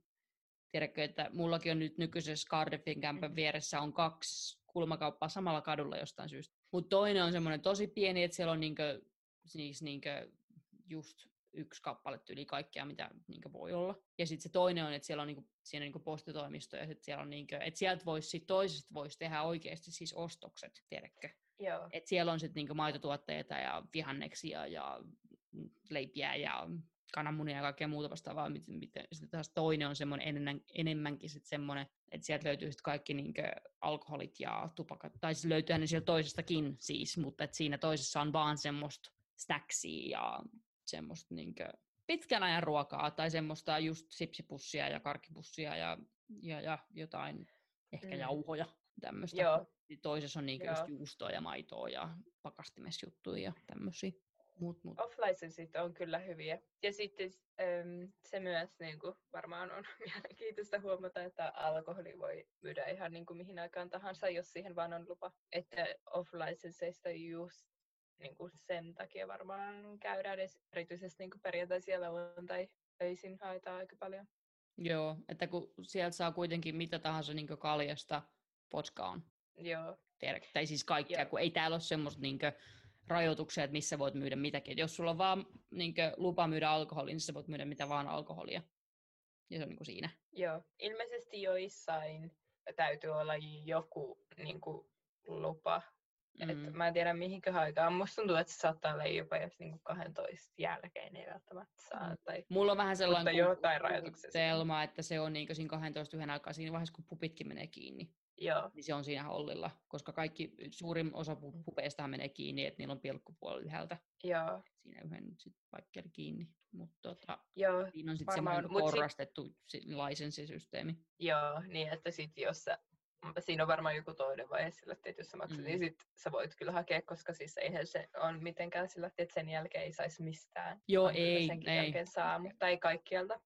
Tiedätkö, että mullakin on nyt nykyisessä Cardiffin kämpän mm. vieressä on kaksi kulmakauppaa samalla kadulla jostain syystä. Mutta toinen on semmoinen tosi pieni, että siellä on niinkö, siis niinkö just yksi kappale yli kaikkea, mitä niin voi olla. Ja sitten se toinen on, että siellä on niin siinä niin postitoimisto, ja sit siellä on niin kuin, että sieltä voisi, toisesta voisi tehdä oikeasti siis ostokset, tiedätkö? Joo. Et siellä on sitten niin maitotuotteita ja vihanneksia ja leipiä ja kananmunia ja kaikkea muuta vastaavaa. Sitten taas toinen on semmoinen enemmän, enemmänkin sitten semmoinen, että sieltä löytyy sitten kaikki niin alkoholit ja tupakat. Tai siis löytyyhän ne sieltä toisestakin siis, mutta et siinä toisessa on vaan semmoista snacksia ja semmoista niin pitkän ajan ruokaa tai semmoista just sipsipussia ja karkkipussia ja, ja, ja jotain ehkä mm. jauhoja tämmöistä. Joo. Toisessa on niin just juustoa ja maitoa ja pakastimesjuttuja ja tämmöisiä. Mut, mut. Off-licensit on kyllä hyviä. Ja sitten äm, se myös niin kuin, varmaan on mielenkiintoista huomata, että alkoholi voi myydä ihan niin kuin, mihin aikaan tahansa, jos siihen vaan on lupa. Että off-licenseista just niin kuin sen takia varmaan käydään edes, erityisesti niin perjantaisia tai öisin haetaan aika paljon. Joo, että kun sieltä saa kuitenkin mitä tahansa niin kaljasta potkaan. Joo. Tiedä, tai siis kaikkea, Joo. kun ei täällä ole semmoista niin rajoituksia, että missä voit myydä mitäkin. Et jos sulla on vaan niin lupa myydä alkoholia, niin sä voit myydä mitä vaan alkoholia. Ja se on niin kuin siinä. Joo, ilmeisesti joissain täytyy olla joku niin kuin, lupa Mm. Et mä en tiedä mihinkä aikaan. Musta tuntuu, että se saattaa olla jopa jos niinku 12 jälkeen ei välttämättä saa. Mm. Tai, Mulla on vähän sellainen jotain rajoituksia. että se on niinku siinä 12 yhden aikaa siinä vaiheessa, kun pupitkin menee kiinni. Joo. Niin se on siinä hollilla, koska kaikki, suurin osa mm. pupeista menee kiinni, että niillä on pilkkupuoli yhdeltä. Joo. Siinä yhden sit vaikka kiinni. Mutta tota, Joo, siinä on sitten semmoinen porrastettu sit... lisenssisysteemi. Joo, niin että sitten jos sä siinä on varmaan joku toinen vaihe sillä, että jos sä maksat, mm. niin sit sä voit kyllä hakea, koska siis eihän se on mitenkään sillä, että sen jälkeen ei saisi mistään. Joo, ei, senkin ei. jälkeen saa, mutta ei kaikkialta.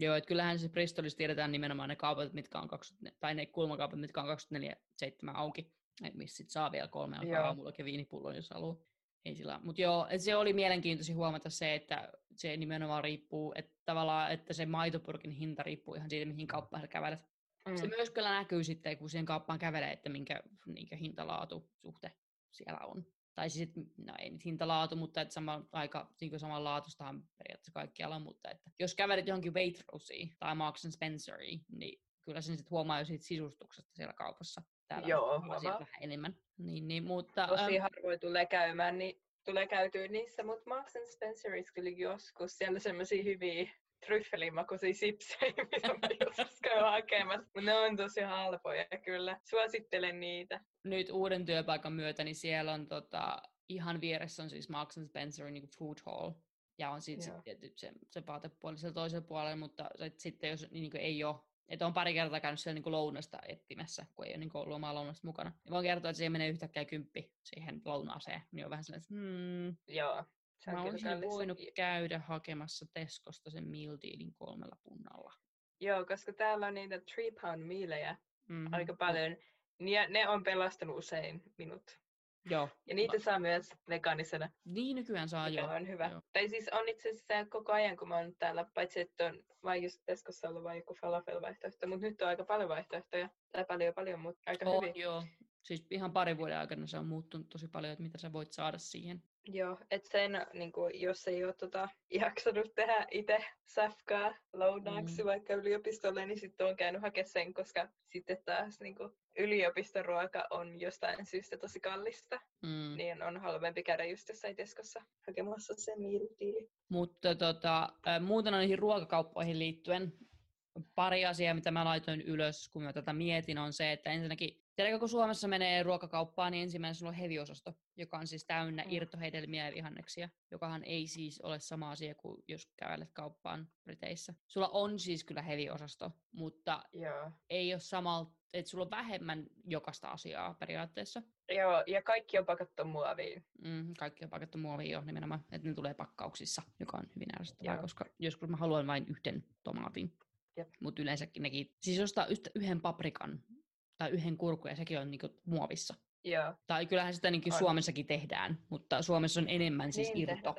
Joo, että kyllähän se Bristolissa tiedetään nimenomaan ne kaupat, mitkä on 20, tai ne kulmakaupat, mitkä on 24-7 auki. Missä sit saa vielä kolme alkaa aamulla ja viinipullon, jos haluaa. Ei sillä. Mutta joo, että se oli mielenkiintoista huomata se, että se nimenomaan riippuu, että tavallaan, että se maitopurkin hinta riippuu ihan siitä, mihin kauppaan kävelet. Mm. Se myös kyllä näkyy sitten, kun siihen kauppaan kävelee, että minkä, minkä hintalaatu suhte siellä on. Tai siis, no ei nyt hintalaatu, mutta että sama, aika niin saman laatustahan periaatteessa kaikkialla, mutta että jos kävelet johonkin Waitroseen tai Marks Spenceriin, niin kyllä sen sitten huomaa jo siitä sisustuksesta siellä kaupassa. Täällä Joo, on vähän enemmän. Niin, niin, mutta, Tosi ähm, harvoin tulee käymään, niin tulee käytyä niissä, mutta Marks Spencerissa kyllä joskus siellä semmoisia hyviä tryffelimakuisia sipsejä, mitä mä joskus käyn hakemassa. Mutta ne on tosi halpoja kyllä. Suosittelen niitä. Nyt uuden työpaikan myötä, niin siellä on tota, ihan vieressä on siis Marks Spencer niin food hall. Ja on sitten sit se, se vaatepuoli siellä toisella puolella, mutta sitten jos niin ei ole että on pari kertaa käynyt siellä niin lounasta etsimässä, kun ei ole niin ollut omaa lounasta mukana. Ja voin kertoa, että siihen menee yhtäkkiä kymppi siihen lounaaseen. Niin on vähän sellainen, että hmm, Joo. Se Mä olisin voinut käydä hakemassa Teskosta sen meal dealin kolmella punnalla. Joo, koska täällä on niitä three pound miilejä mm-hmm. aika paljon. Ja ne on pelastanut usein minut. Joo. Ja niitä mä... saa myös vegaanisena. Niin, nykyään saa jo. on hyvä. Joo. Tai siis on itse asiassa koko ajan, kun mä oon täällä, paitsi että on vain just Teskossa ollut vain joku falafel-vaihtoehto, mutta nyt on aika paljon vaihtoehtoja. Tai paljon paljon, mutta aika on, hyvin. joo. Siis ihan pari vuoden aikana se on muuttunut tosi paljon, että mitä sä voit saada siihen. Joo, että sen, niin kuin, jos ei ole tota, jaksanut tehdä itse safkaa lounaaksi mm. vaikka yliopistolle, niin sitten on käynyt hakemaan sen, koska sitten taas niin kuin, yliopistoruoka on jostain syystä tosi kallista, mm. niin on halvempi käydä just jossain Teskossa hakemassa se meal Mutta tota, muuten niihin ruokakauppoihin liittyen pari asiaa, mitä mä laitoin ylös, kun mä tätä mietin, on se, että ensinnäkin, tiedätkö, kun Suomessa menee ruokakauppaan, niin ensimmäinen sulla on heviosasto, joka on siis täynnä mm. irtohedelmiä ja vihanneksia, jokahan ei siis ole sama asia kuin jos kävelet kauppaan Briteissä. Sulla on siis kyllä heviosasto, mutta yeah. ei ole samalla, että sulla on vähemmän jokaista asiaa periaatteessa. Joo, ja kaikki on pakattu muoviin. Mm, kaikki on pakattu muoviin jo nimenomaan, että ne tulee pakkauksissa, joka on hyvin ärsyttävää, koska joskus mä haluan vain yhden tomaatin. Mutta yleensäkin nekin, siis ostaa yhden paprikan tai yhden kurkun ja sekin on niinku muovissa. Joo. Tai kyllähän sitä niin Suomessakin tehdään, mutta Suomessa on enemmän siis niin irto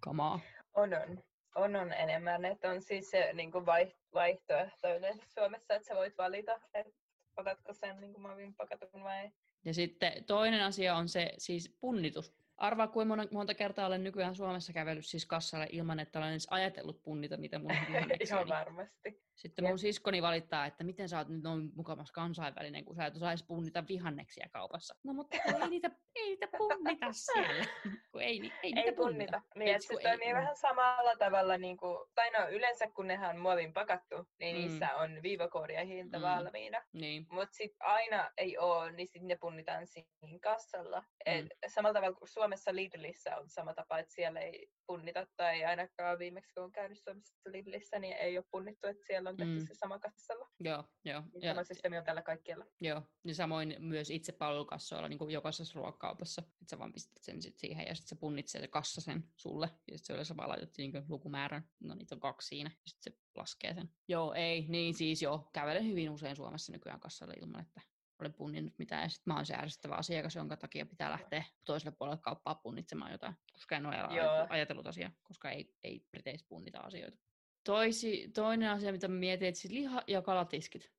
kamaa. On, on. On, on enemmän, että on siis se niin kuin vaihtoehtoinen Suomessa, että sä voit valita, että otatko sen niin kuin muovin pakatun vai... Ja sitten toinen asia on se siis punnitus. Arvaa, kuinka monta kertaa olen nykyään Suomessa kävellyt siis kassalle ilman, että olen edes ajatellut punnita niitä mun Ihan varmasti. Sitten mun siskoni valittaa, että miten sä oot nyt noin mukavasti kansainvälinen, kun sä et osaisi punnita vihanneksia kaupassa. No mutta ei niitä, ei niitä punnita siellä. kun ei, ei, ei niitä punnita. Niin, että se toimii vähän samalla tavalla, niin kuin, tai no yleensä kun nehän on muovin pakattu, niin mm. niissä on viivakoodia hinta mm. valmiina. Niin. Mutta sitten aina ei ole, niin sitten ne punnitaan siinä kassalla. Et mm. Samalla tavalla kuin Suomessa Lidlissä on sama tapa, että siellä ei punnita, tai ainakaan viimeksi kun on käynyt Suomessa Lidlissä, niin ei ole punnittu, että siellä on tehty mm. se sama kassalla. Joo, joo. Niin ja, sama systeemi on tällä kaikkialla. Joo, ja samoin myös itse palvelukassoilla niin kuin jokaisessa ruokakaupassa, että sä vaan pistät sen sit siihen ja sitten se punnitsee se kassa sen sulle, ja sitten se yleensä vaan laitat niin lukumäärän, no niitä on kaksi siinä, ja sitten se laskee sen. Joo, ei, niin siis joo, kävelen hyvin usein Suomessa nykyään kassalle ilman, että olen punninnut mitään. Ja sitten mä oon se ärsyttävä asiakas, jonka takia pitää lähteä toiselle puolelle kauppaa punnitsemaan jotain, koska en ole Joo. ajatellut asiaa, koska ei, ei Briteissä punnita asioita. Toisi, toinen asia, mitä mä mietin, että siis liha- ja kalatiskit.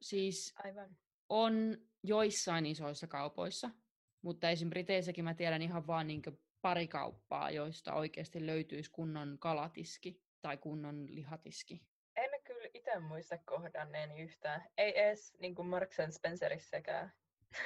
Siis Aivan. on joissain isoissa kaupoissa, mutta esim. Briteissäkin mä tiedän ihan vaan niin pari kauppaa, joista oikeasti löytyisi kunnon kalatiski tai kunnon lihatiski itse muista kohdanneeni yhtään. Ei edes niin kuin Marks Spencerissäkään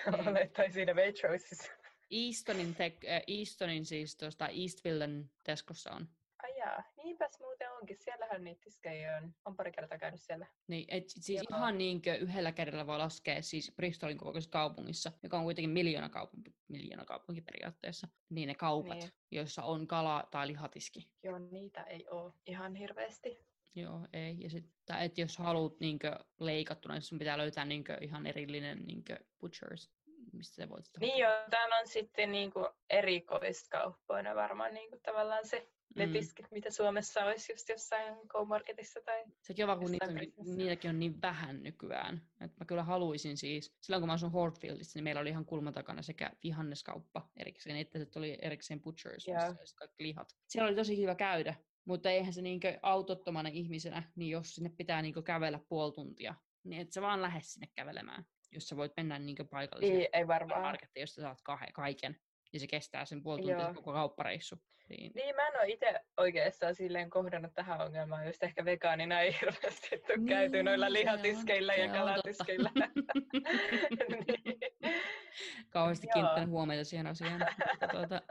mm. ole, tai siinä Waitrosissa. Eastonin, te- äh, Eastonin siis tuosta Eastvillen Teskossa on. Ai jaa, niinpäs muuten onkin. Siellähän niitä tiskejä on. On pari kertaa käynyt siellä. Niin, et siis Joo. ihan niinkö yhdellä kädellä voi laskea siis Bristolin kokoisessa kaupungissa, joka on kuitenkin miljoona kaupunki, miljoona kaupunki periaatteessa, niin ne kaupat, niin. joissa on kala- tai lihatiski. Joo, niitä ei ole ihan hirveästi. Joo, ei. Ja sitten, että jos haluat niinkö leikattuna, niin sun pitää löytää niinkö ihan erillinen niinkö butchers, mistä se voit Niin joo, täällä on sitten niinku erikoiskauppoina varmaan niinku tavallaan se ne mm. tiskit, mitä Suomessa olisi just jossain Go-Marketissa tai Sekin on vaan, kun niitä, niitäkin on niin vähän nykyään. Että mä kyllä haluaisin siis, silloin kun mä asun Hortfieldissa, niin meillä oli ihan kulman takana sekä vihanneskauppa erikseen, että oli erikseen butchers, yeah. missä kaikki lihat. Siellä oli tosi hyvä käydä, mutta eihän se niinkö autottomana ihmisenä, niin jos sinne pitää niinkö kävellä puoli tuntia, niin et sä vaan lähde sinne kävelemään, jos sä voit mennä niinkö paikalliseen ei, ei varmaan. markettiin, josta saat kaiken. Ja se kestää sen puoli tuntia koko kauppareissu. Niin. niin, mä en ole itse oikeastaan silleen kohdannut tähän ongelmaan, just ehkä vegaanina ei hirveästi ole niin, käyty noilla lihatiskeillä ja kalatiskeilla. niin. Kauheasti kiinnittänyt huomiota siihen asiaan. tuota,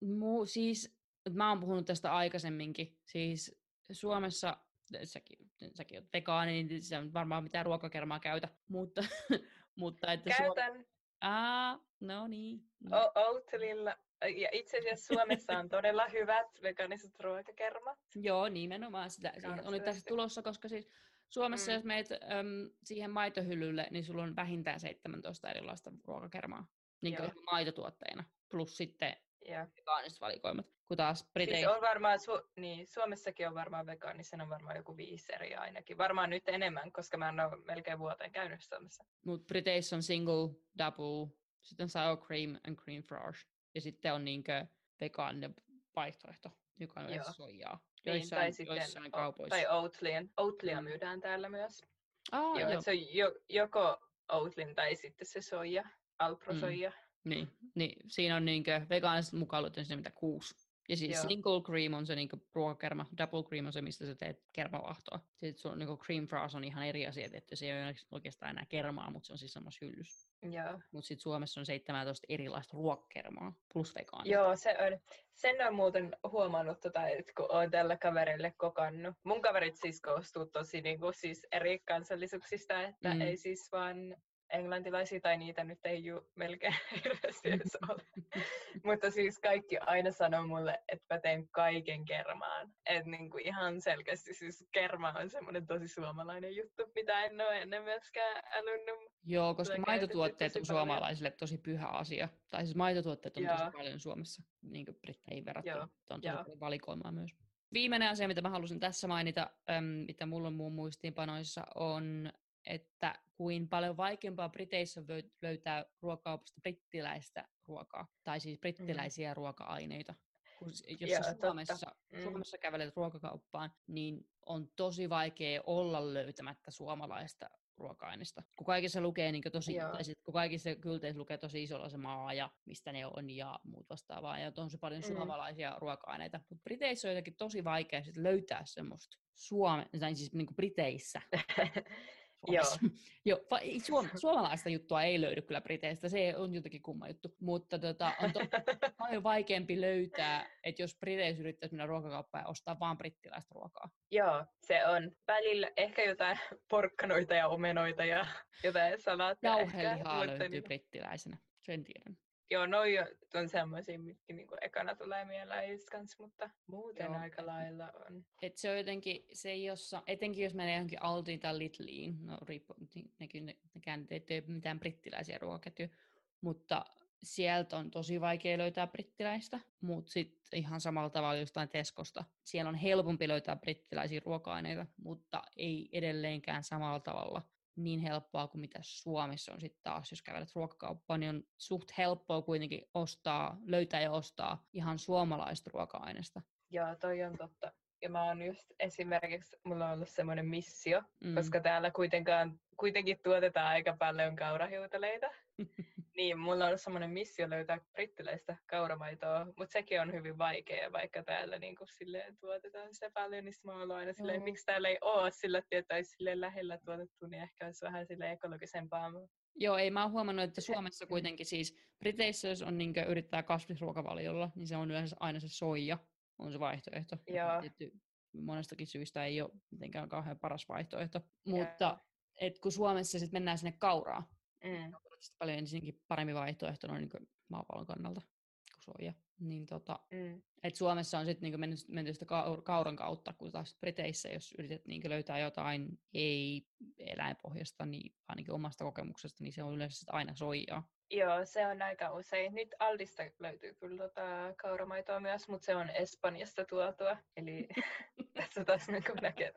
muu, siis mä oon puhunut tästä aikaisemminkin. Siis Suomessa, säkin, säkin oot vegaani, niin se on varmaan mitään ruokakermaa käytä, mutta... mutta että Käytän. Suom... Aa, no niin. No. Outlilla. Ja itse asiassa Suomessa on todella hyvät vegaaniset ruokakermat. Joo, nimenomaan sitä. Oli tässä tulossa, koska siis Suomessa, mm. jos meet äm, siihen maitohyllylle, niin sulla on vähintään 17 erilaista ruokakermaa niin maitotuotteina. Plus sitten yeah. vegaaniset valikoimat. Kun taas Britein... Siis on varmaan, Su- niin, Suomessakin on varmaan vegaanisen on varmaan joku viisi eri ainakin. Varmaan nyt enemmän, koska mä en ole melkein vuoteen käynyt Suomessa. Mutta Briteissä on single, double, sitten sour cream and cream fraiche. Ja sitten on niinkö vegaaninen vaihtoehto, joka on Joo. soijaa. Niin, joissain, niin, tai joissain sitten, kaupoissa. Tai Oatlyn. Oatlia mm. myydään täällä myös. Ah, joo, joo. Se on jo, joko Oatlyn tai sitten se soija. alprosoija. Mm. Niin, niin siinä on niinkö vegaaniset mukaan sinne mitä kuusi. Ja siis Joo. single cream on se niinku ruokakerma, double cream on se, mistä sä teet kermavahtoa. Sitten sun niinku cream fries on ihan eri asia, että se ei ole oikeastaan enää kermaa, mutta se on siis samassa hyllys. Mutta sitten Suomessa on 17 erilaista ruokkermaa plus vegaanista. Joo, se on. Sen on muuten huomannut, tota, että kun olen tällä kaverille kokannut. Mun kaverit siis koostuu tosi niin kuin, siis eri kansallisuuksista, että mm. ei siis vaan englantilaisia, tai niitä nyt ei ju melkein hirveästi edes ole. Mutta siis kaikki aina sanoo mulle, että mä teen kaiken kermaan. Että niinku ihan selkeästi siis kerma on semmoinen tosi suomalainen juttu, mitä en ole ennen myöskään älynyt. Joo, koska maitotuotteet on suomalaisille tosi pyhä asia. Tai siis maitotuotteet on Joo. tosi paljon Suomessa, niin kuin Britteihin verrattuna. Joo. On tosi paljon valikoimaa myös. Viimeinen asia, mitä mä halusin tässä mainita, mitä mulla on muun muistiinpanoissa, on että kuin paljon vaikeampaa Briteissä löytää ruokaupasta brittiläistä ruokaa, tai siis brittiläisiä mm. ruoka-aineita. Kun, jos Joo, Suomessa, mm. Suomessa kävelet ruokakauppaan, niin on tosi vaikea olla löytämättä suomalaista ruoka-aineista. Kun kaikissa lukee niin tosi, tai sit, kun kaikissa kylteissä lukee tosi isolla se maa ja mistä ne on ja muut vastaavaa, ja on se paljon mm. suomalaisia ruoka-aineita. Mutta Briteissä on jotenkin tosi vaikea sit löytää semmoista Suome, tai siis niin Briteissä Joo. Joo, suom- suomalaista juttua ei löydy kyllä Briteistä, se on jotenkin kumma juttu, mutta tota, on to- paljon vaikeampi löytää, että jos Briteissä yrittäisi mennä ruokakauppaan ja ostaa vaan brittiläistä ruokaa. Joo, se on. Välillä ehkä jotain porkkanoita ja omenoita ja jotain salaattia. Jauhelihaa löytyy niin... brittiläisenä, sen tiedän. Joo, noi on semmoisia, mitkä niinku ekana tulee mieleen kans, mutta muuten Joo. aika lailla on. Et se on jotenkin, se jossa, etenkin jos menee johonkin Aldiin tai Lidliin, no riippu, nekin ne, nekään ei tee mitään brittiläisiä ruokaketjuja, mutta sieltä on tosi vaikea löytää brittiläistä, mutta sitten ihan samalla tavalla jostain Teskosta. Siellä on helpompi löytää brittiläisiä ruoka-aineita, mutta ei edelleenkään samalla tavalla niin helppoa kuin mitä Suomessa on sitten taas, jos kävelet ruokakauppaan, niin on suht helppoa kuitenkin ostaa, löytää ja ostaa ihan suomalaista ruoka-aineesta. Joo, toi on totta. Ja mä oon just esimerkiksi, mulla on ollut semmoinen missio, mm. koska täällä kuitenkaan, kuitenkin tuotetaan aika paljon kaurahiutaleita. niin, mulla on semmoinen missio löytää brittiläistä kauramaitoa, mutta sekin on hyvin vaikea, vaikka täällä niin kuin, silleen, tuotetaan sitä paljon, niin mä oon aina silleen, mm. miksi täällä ei ole sillä, että olisi silleen lähellä tuotettu, niin ehkä olisi vähän sille ekologisempaa. Joo, ei mä oon huomannut, että Suomessa kuitenkin siis Briteissä, jos on niin yrittää kasvisruokavaliolla, niin se on yleensä aina se soija, on se vaihtoehto. Joo. Tietty, monestakin syystä ei ole mitenkään kauhean paras vaihtoehto. Mutta et kun Suomessa sitten mennään sinne kauraan, mm. Paljon ensinnäkin paremmin vaihtoehto noin niin maapallon kannalta kuin soija. Niin tota, mm. et Suomessa on sitten niin mennyt, mennyt sitä kauran kautta, kun taas Briteissä, jos yrität niin löytää jotain ei-eläinpohjasta, niin ainakin omasta kokemuksesta, niin se on yleensä aina soijaa. Joo, se on aika usein. Nyt Aldista löytyy kyllä tota kauramaitoa myös, mutta se on Espanjasta tuotua. Eli tässä taas niin näkee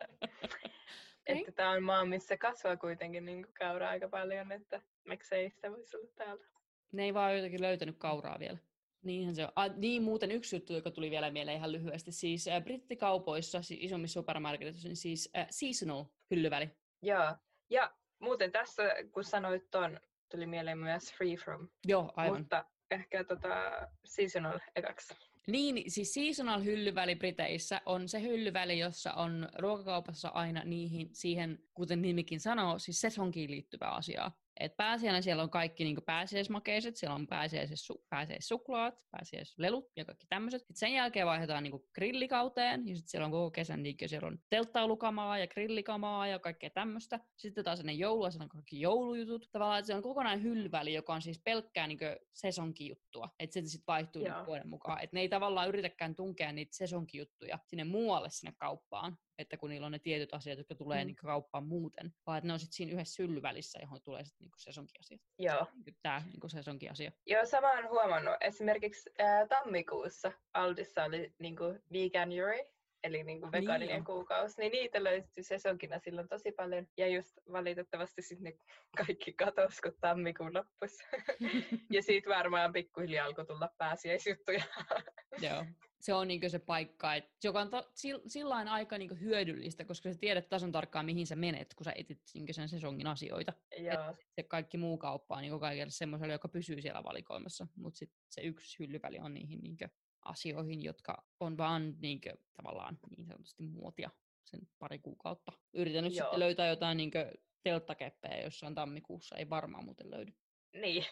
Että tämä on maa, missä kasvaa kuitenkin niin kauraa aika paljon, että miksei sitä voisi olla täällä. Ne ei vaan jotenkin löytänyt kauraa vielä. Niinhän se on. Ah, niin muuten yksi juttu, joka tuli vielä mieleen ihan lyhyesti. Siis äh, brittikaupoissa, siis isommissa supermarketissa, niin siis äh, seasonal hyllyväli. Joo. Ja muuten tässä, kun sanoit ton tuli mieleen myös Free From. Joo, aivan. Mutta ehkä tota seasonal ekaksi. Niin, siis seasonal hyllyväli Briteissä on se hyllyväli, jossa on ruokakaupassa aina niihin, siihen, kuten nimikin sanoo, siis sesonkiin liittyvää asiaa. Et pääsiäinen siellä on kaikki niin pääsiäismakeiset, siellä on pääsiäis, su, pääsiäissuklaat, pääsiäislelut ja kaikki tämmöiset. Sen jälkeen vaihdetaan niin grillikauteen ja sitten siellä on koko kesän niin siellä on telttailukamaa ja grillikamaa ja kaikkea tämmöistä. Sitten taas ennen joulua siellä on kaikki joulujutut. Tavallaan se on kokonaan hylväli, joka on siis pelkkää niin sesonkijuttua. Että se sitten vaihtuu niin vuoden mukaan. Että ne ei tavallaan yritäkään tunkea niitä sesonkijuttuja sinne muualle sinne kauppaan, että kun niillä on ne tietyt asiat, jotka tulee mm. niin kauppaan muuten, vaan että ne on sitten siinä yhdessä syllyvälissä, johon tulee sitten niin sesonkiasiat. Joo. Niin Tämä niin sesonkiasia. Joo, sama on huomannut. Esimerkiksi ää, tammikuussa Aldissa oli niin kuin veganuary, eli niin kuin vegaaninen niin kuukausi, niin niitä löytyi sesonkina silloin tosi paljon. Ja just valitettavasti sitten ne kaikki katosi, kun tammikuun loppus. ja siitä varmaan pikkuhiljaa alkoi tulla pääsiäisjuttuja. Joo. Se on niin se paikka, et, joka on to, sillä aika niin hyödyllistä, koska sä tiedät tasan tarkkaan, mihin sä menet, kun sä etit niin sen sesongin asioita. Se kaikki muu kauppa on niin kaikille semmoiselle, joka pysyy siellä valikoimassa, mutta sitten se yksi hyllyväli on niihin niin asioihin, jotka on vaan niin kuin, tavallaan niin sanotusti muotia sen pari kuukautta. Yritän nyt Joo. sitten löytää jotain niin telttakeppejä jossain tammikuussa, ei varmaan muuten löydy. Niin,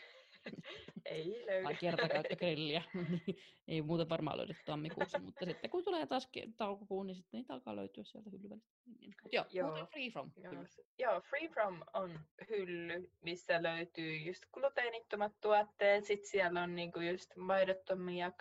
ei löydy. Tai kertakäyttögrilliä, niin ei muuta varmaan löydy tammikuussa, mutta sitten kun tulee taas taukokuun, niin sitten niitä alkaa löytyä sieltä hyllywälistä. Niin, niin. Joo, joo. Free From. Joo, joo, Free From on hylly, missä löytyy just gluteenittomat tuotteet, sitten siellä on niinku just maidottomia,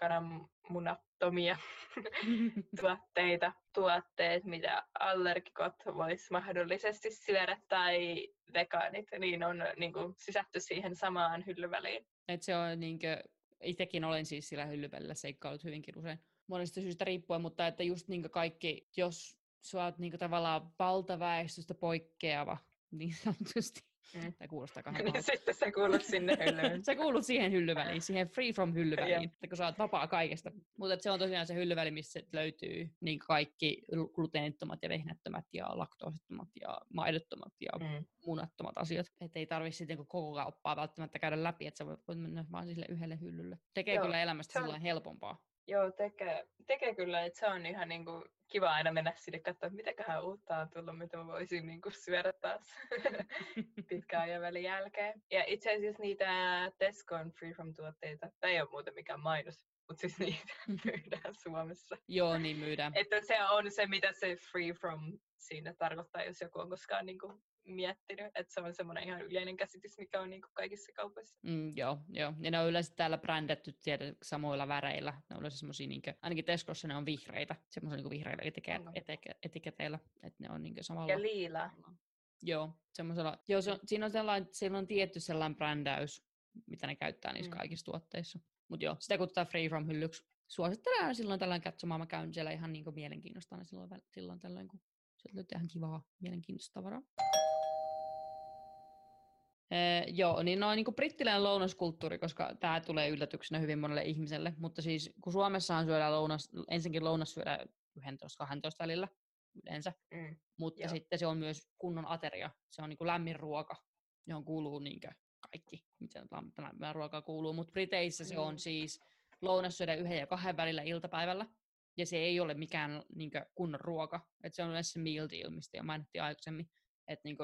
kananmunattomia tuotteita, tuotteet, mitä allergikot vois mahdollisesti syödä tai vegaanit, niin on niin kuin, sisätty siihen samaan hyllyväliin. Et se on niin kuin, itsekin olen siis sillä hyllyvälillä seikkailut hyvinkin usein monesta syystä riippuen, mutta että just niin kaikki, jos sä oot niin tavallaan valtaväestöstä poikkeava, niin sanotusti, Mm. Tämä kuulostaa kahden niin Sitten sä kuulut sinne hyllyyn. sä kuulut siihen hyllyväliin, siihen free from hyllyväliin, että kun sä oot vapaa kaikesta. Mutta se on tosiaan se hyllyväli, missä löytyy niin kaikki gluteenittomat ja vehnättömät ja laktoosittomat ja maidottomat ja mm. munattomat asiat. Että ei tarvitse sitten koko kauppaa välttämättä käydä läpi, että sä voit mennä vaan sille yhdelle hyllylle. Tekee Joo, kyllä elämästä on... helpompaa. Joo, tekee, tekee kyllä, että se on ihan niin kuin kiva aina mennä sinne katsoa, että mitäköhän uutta on tullut, mitä mä voisin niin kuin syödä taas pitkään ajan välin jälkeen. Ja itse asiassa niitä Tescon Free From tuotteita, tämä ei ole muuten mikään mainos, mutta siis niitä myydään Suomessa. Joo, niin myydään. Että se on se, mitä se Free From siinä tarkoittaa, jos joku on koskaan niin kuin miettinyt, että se on semmoinen ihan yleinen käsitys, mikä on niin kuin kaikissa kaupoissa. Mm, joo, joo, ja ne on yleensä täällä brändätty tiedä, samoilla väreillä. Ne on yleensä semmoisia, niin kuin, ainakin Tescossa ne on vihreitä, semmoisia niin vihreillä etike- etike- etiketeillä, että ne on niin samalla. Ja liila. Joo, semmoisella, joo se on, siinä, on sellainen, siinä on tietty sellainen brändäys, mitä ne käyttää niissä mm. kaikissa tuotteissa. Mutta joo, sitä kutsutaan Free From hyllyksi. Suosittelen silloin tällöin katsomaan. Mä käyn siellä ihan niin mielenkiinnosta silloin, silloin tällöin, kun sieltä löytyy ihan kivaa, mielenkiintoista tavaraa. Ee, joo, niin noin niin brittiläinen lounaskulttuuri, koska tämä tulee yllätyksenä hyvin monelle ihmiselle, mutta siis kun Suomessahan syödään lounas, ensinnäkin lounas syödään 11-12 välillä yleensä, mm, mutta joo. sitten se on myös kunnon ateria, se on niin kuin lämmin ruoka, johon kuuluu niin kaikki, mitä lämmin ruokaa kuuluu, mutta Briteissä se on mm. siis lounas syödään yhden ja kahden välillä iltapäivällä, ja se ei ole mikään niin kunnon ruoka, että se on yleensä se meal deal, mistä jo mainittiin aikaisemmin, että niin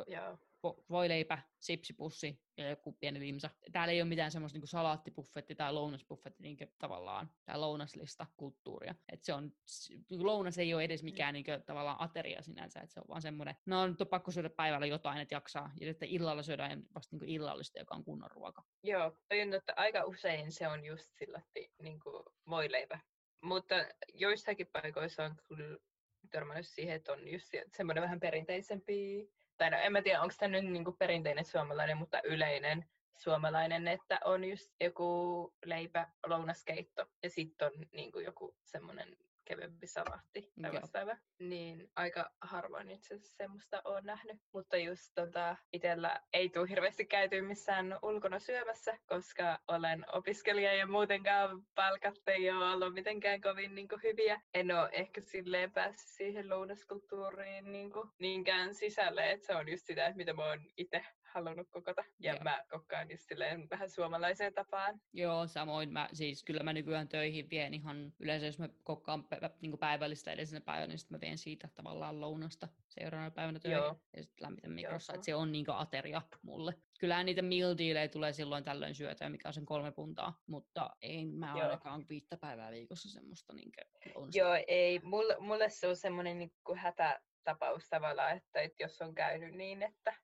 voileipä, sipsipussi ja joku pieni limsa. Täällä ei ole mitään semmoista niin salaattipuffetti tai lounasbuffetti niin tavallaan, tai lounaslista kulttuuria. Et se on, lounas ei ole edes mikään niin kuin, tavallaan ateria sinänsä, että se on vaan semmoinen, no nyt on pakko syödä päivällä jotain, että jaksaa, ja sitten illalla syödään vasta niin illallista, joka on kunnon ruoka. Joo, on, että aika usein se on just sillä niin kuin voileipä. Mutta joissakin paikoissa on kyllä törmännyt siihen, että on just semmoinen vähän perinteisempi tai no en mä tiedä, onko tämä nyt niin kuin perinteinen suomalainen, mutta yleinen suomalainen, että on just joku leipä, lounaskeitto ja sitten on niin kuin joku semmoinen kevyempi salatti tai vastaava. Niin aika harvoin itse asiassa semmoista on nähnyt. Mutta just tota, itsellä ei tule hirveästi käyty missään ulkona syömässä, koska olen opiskelija ja muutenkaan palkat ei ole ollut mitenkään kovin niin kuin, hyviä. En ole ehkä silleen päässyt siihen lounaskulttuuriin niin kuin, niinkään sisälle, että se on just sitä, mitä mä oon itse halunnut kokata. Ja Joo. mä kokkaan just silleen vähän suomalaiseen tapaan. Joo, samoin. Mä, siis kyllä mä nykyään töihin vien ihan, yleensä jos mä kokkaan niin päivällistä edellisenä päivänä, niin sitten mä vien siitä tavallaan lounasta seuraavana päivänä töihin. Joo. Ja sitten lämmitän mikrossa, että se on niin ateria mulle. Kyllähän niitä meal dealejä tulee silloin tällöin syötyä, mikä on sen kolme puntaa, mutta ei mä Joo. ainakaan viittä päivää viikossa semmoista niin lounasta. Joo, ei. Mulle, mulle se on semmoinen niin hätätapaus tavallaan, että, että jos on käynyt niin, että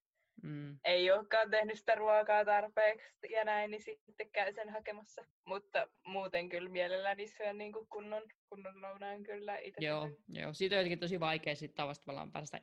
mm. ei olekaan tehnyt sitä ruokaa tarpeeksi ja näin, niin sitten käy sen hakemassa. Mutta muuten kyllä mielelläni syön niin kuin kunnon, kunnon lounaan kyllä itse. Joo, joo, siitä on jotenkin tosi vaikea sitten tavallaan päästä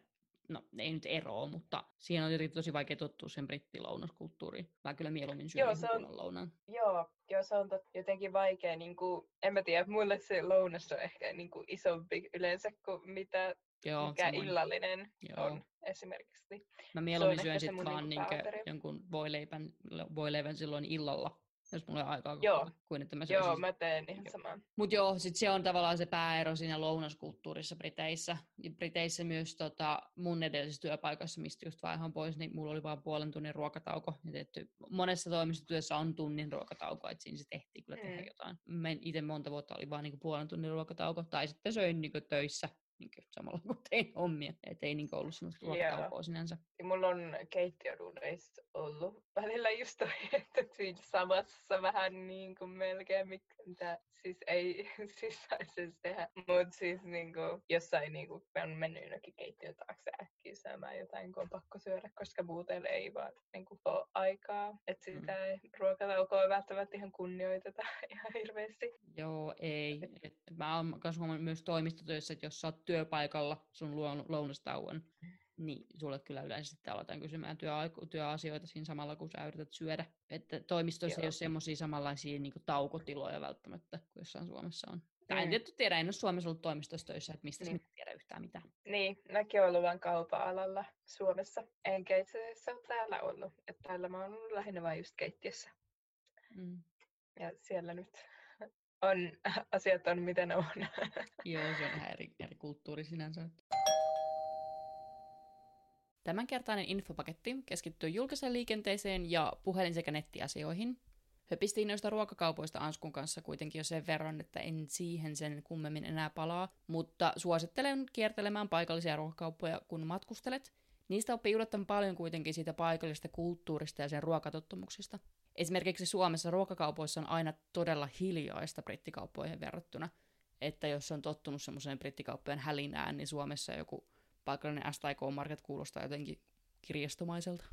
no ei nyt eroa, mutta siihen on jotenkin tosi vaikea tottua sen brittilounaskulttuuriin. Mä kyllä mieluummin syön joo, se on, lounan. Joo, joo, se on tot, jotenkin vaikea, niin kuin, en mä tiedä, mulle se lounas on ehkä niin kuin isompi yleensä kuin mitä Joo, mikä samoin. illallinen Joo. on esimerkiksi. Mä mieluummin syön sitten vaan niinku jonkun voileipän, voileivän silloin illalla jos mulla ei aikaa Joo. kuin että mä Joo, söisin mä teen ihan samaa. Mutta joo, sit se on tavallaan se pääero siinä lounaskulttuurissa Briteissä. Ja Briteissä myös tota, mun edellisessä työpaikassa, mistä just vaihan pois, niin mulla oli vain puolen tunnin ruokatauko. Ja tietty, monessa toimistotyössä on tunnin ruokatauko, että siinä se tehtiin kyllä tehdä Mm. jotain. Mä itse monta vuotta oli vaan niinku puolen tunnin ruokatauko, tai sitten söin niinku töissä niinku samalla kun tein hommia. Et ei niinku ollut semmoista ruokataukoa sinänsä. Ja mulla on keittiöduuneissa ollut välillä just toi, että siinä samassa vähän niin kuin melkein, mitä siis ei siis saisi tehdä. Mutta siis niin kuin, jossain niin kuin, on mennyt jonnekin keittiön taakse äkkiä syömään jotain, kun on pakko syödä, koska muuten ei vaan niin kuin, ole aikaa. Että sitä ei ruokataukoa välttämättä ihan kunnioiteta ihan hirveästi. Joo, ei. Et mä oon myös toimistotyössä, että jos sä oot työpaikalla sun luon- lounastauon, niin sulle kyllä yleensä sitten aletaan kysymään työaiku- työasioita siinä samalla, kun sä yrität syödä. Että toimistoissa ei Joo. ole semmoisia samanlaisia niin taukotiloja välttämättä, kuin jossain Suomessa on. Tai en Mm. tietty tiedä, en ole Suomessa ollut toimistossa töissä, että mistä Niin. niin. tiedä yhtään mitään. Niin, mäkin olen ollut vain kaupan alalla Suomessa. Enkä itse asiassa ole täällä ollut. Että täällä mä oon ollut lähinnä vain just keittiössä. Mm. Ja siellä nyt on, asiat on miten ne on. Joo, se on ihan eri, eri kulttuuri sinänsä. Tämänkertainen infopaketti keskittyy julkiseen liikenteeseen ja puhelin- sekä nettiasioihin. Höpistiin noista ruokakaupoista Anskun kanssa kuitenkin jo sen verran, että en siihen sen kummemmin enää palaa, mutta suosittelen kiertelemään paikallisia ruokakauppoja, kun matkustelet. Niistä oppii yllättävän paljon kuitenkin siitä paikallisesta kulttuurista ja sen ruokatottumuksista. Esimerkiksi Suomessa ruokakaupoissa on aina todella hiljaista brittikauppoihin verrattuna, että jos on tottunut semmoiseen brittikauppojen hälinään, niin Suomessa joku paikallinen STK Market kuulostaa jotenkin kirjastomaiselta.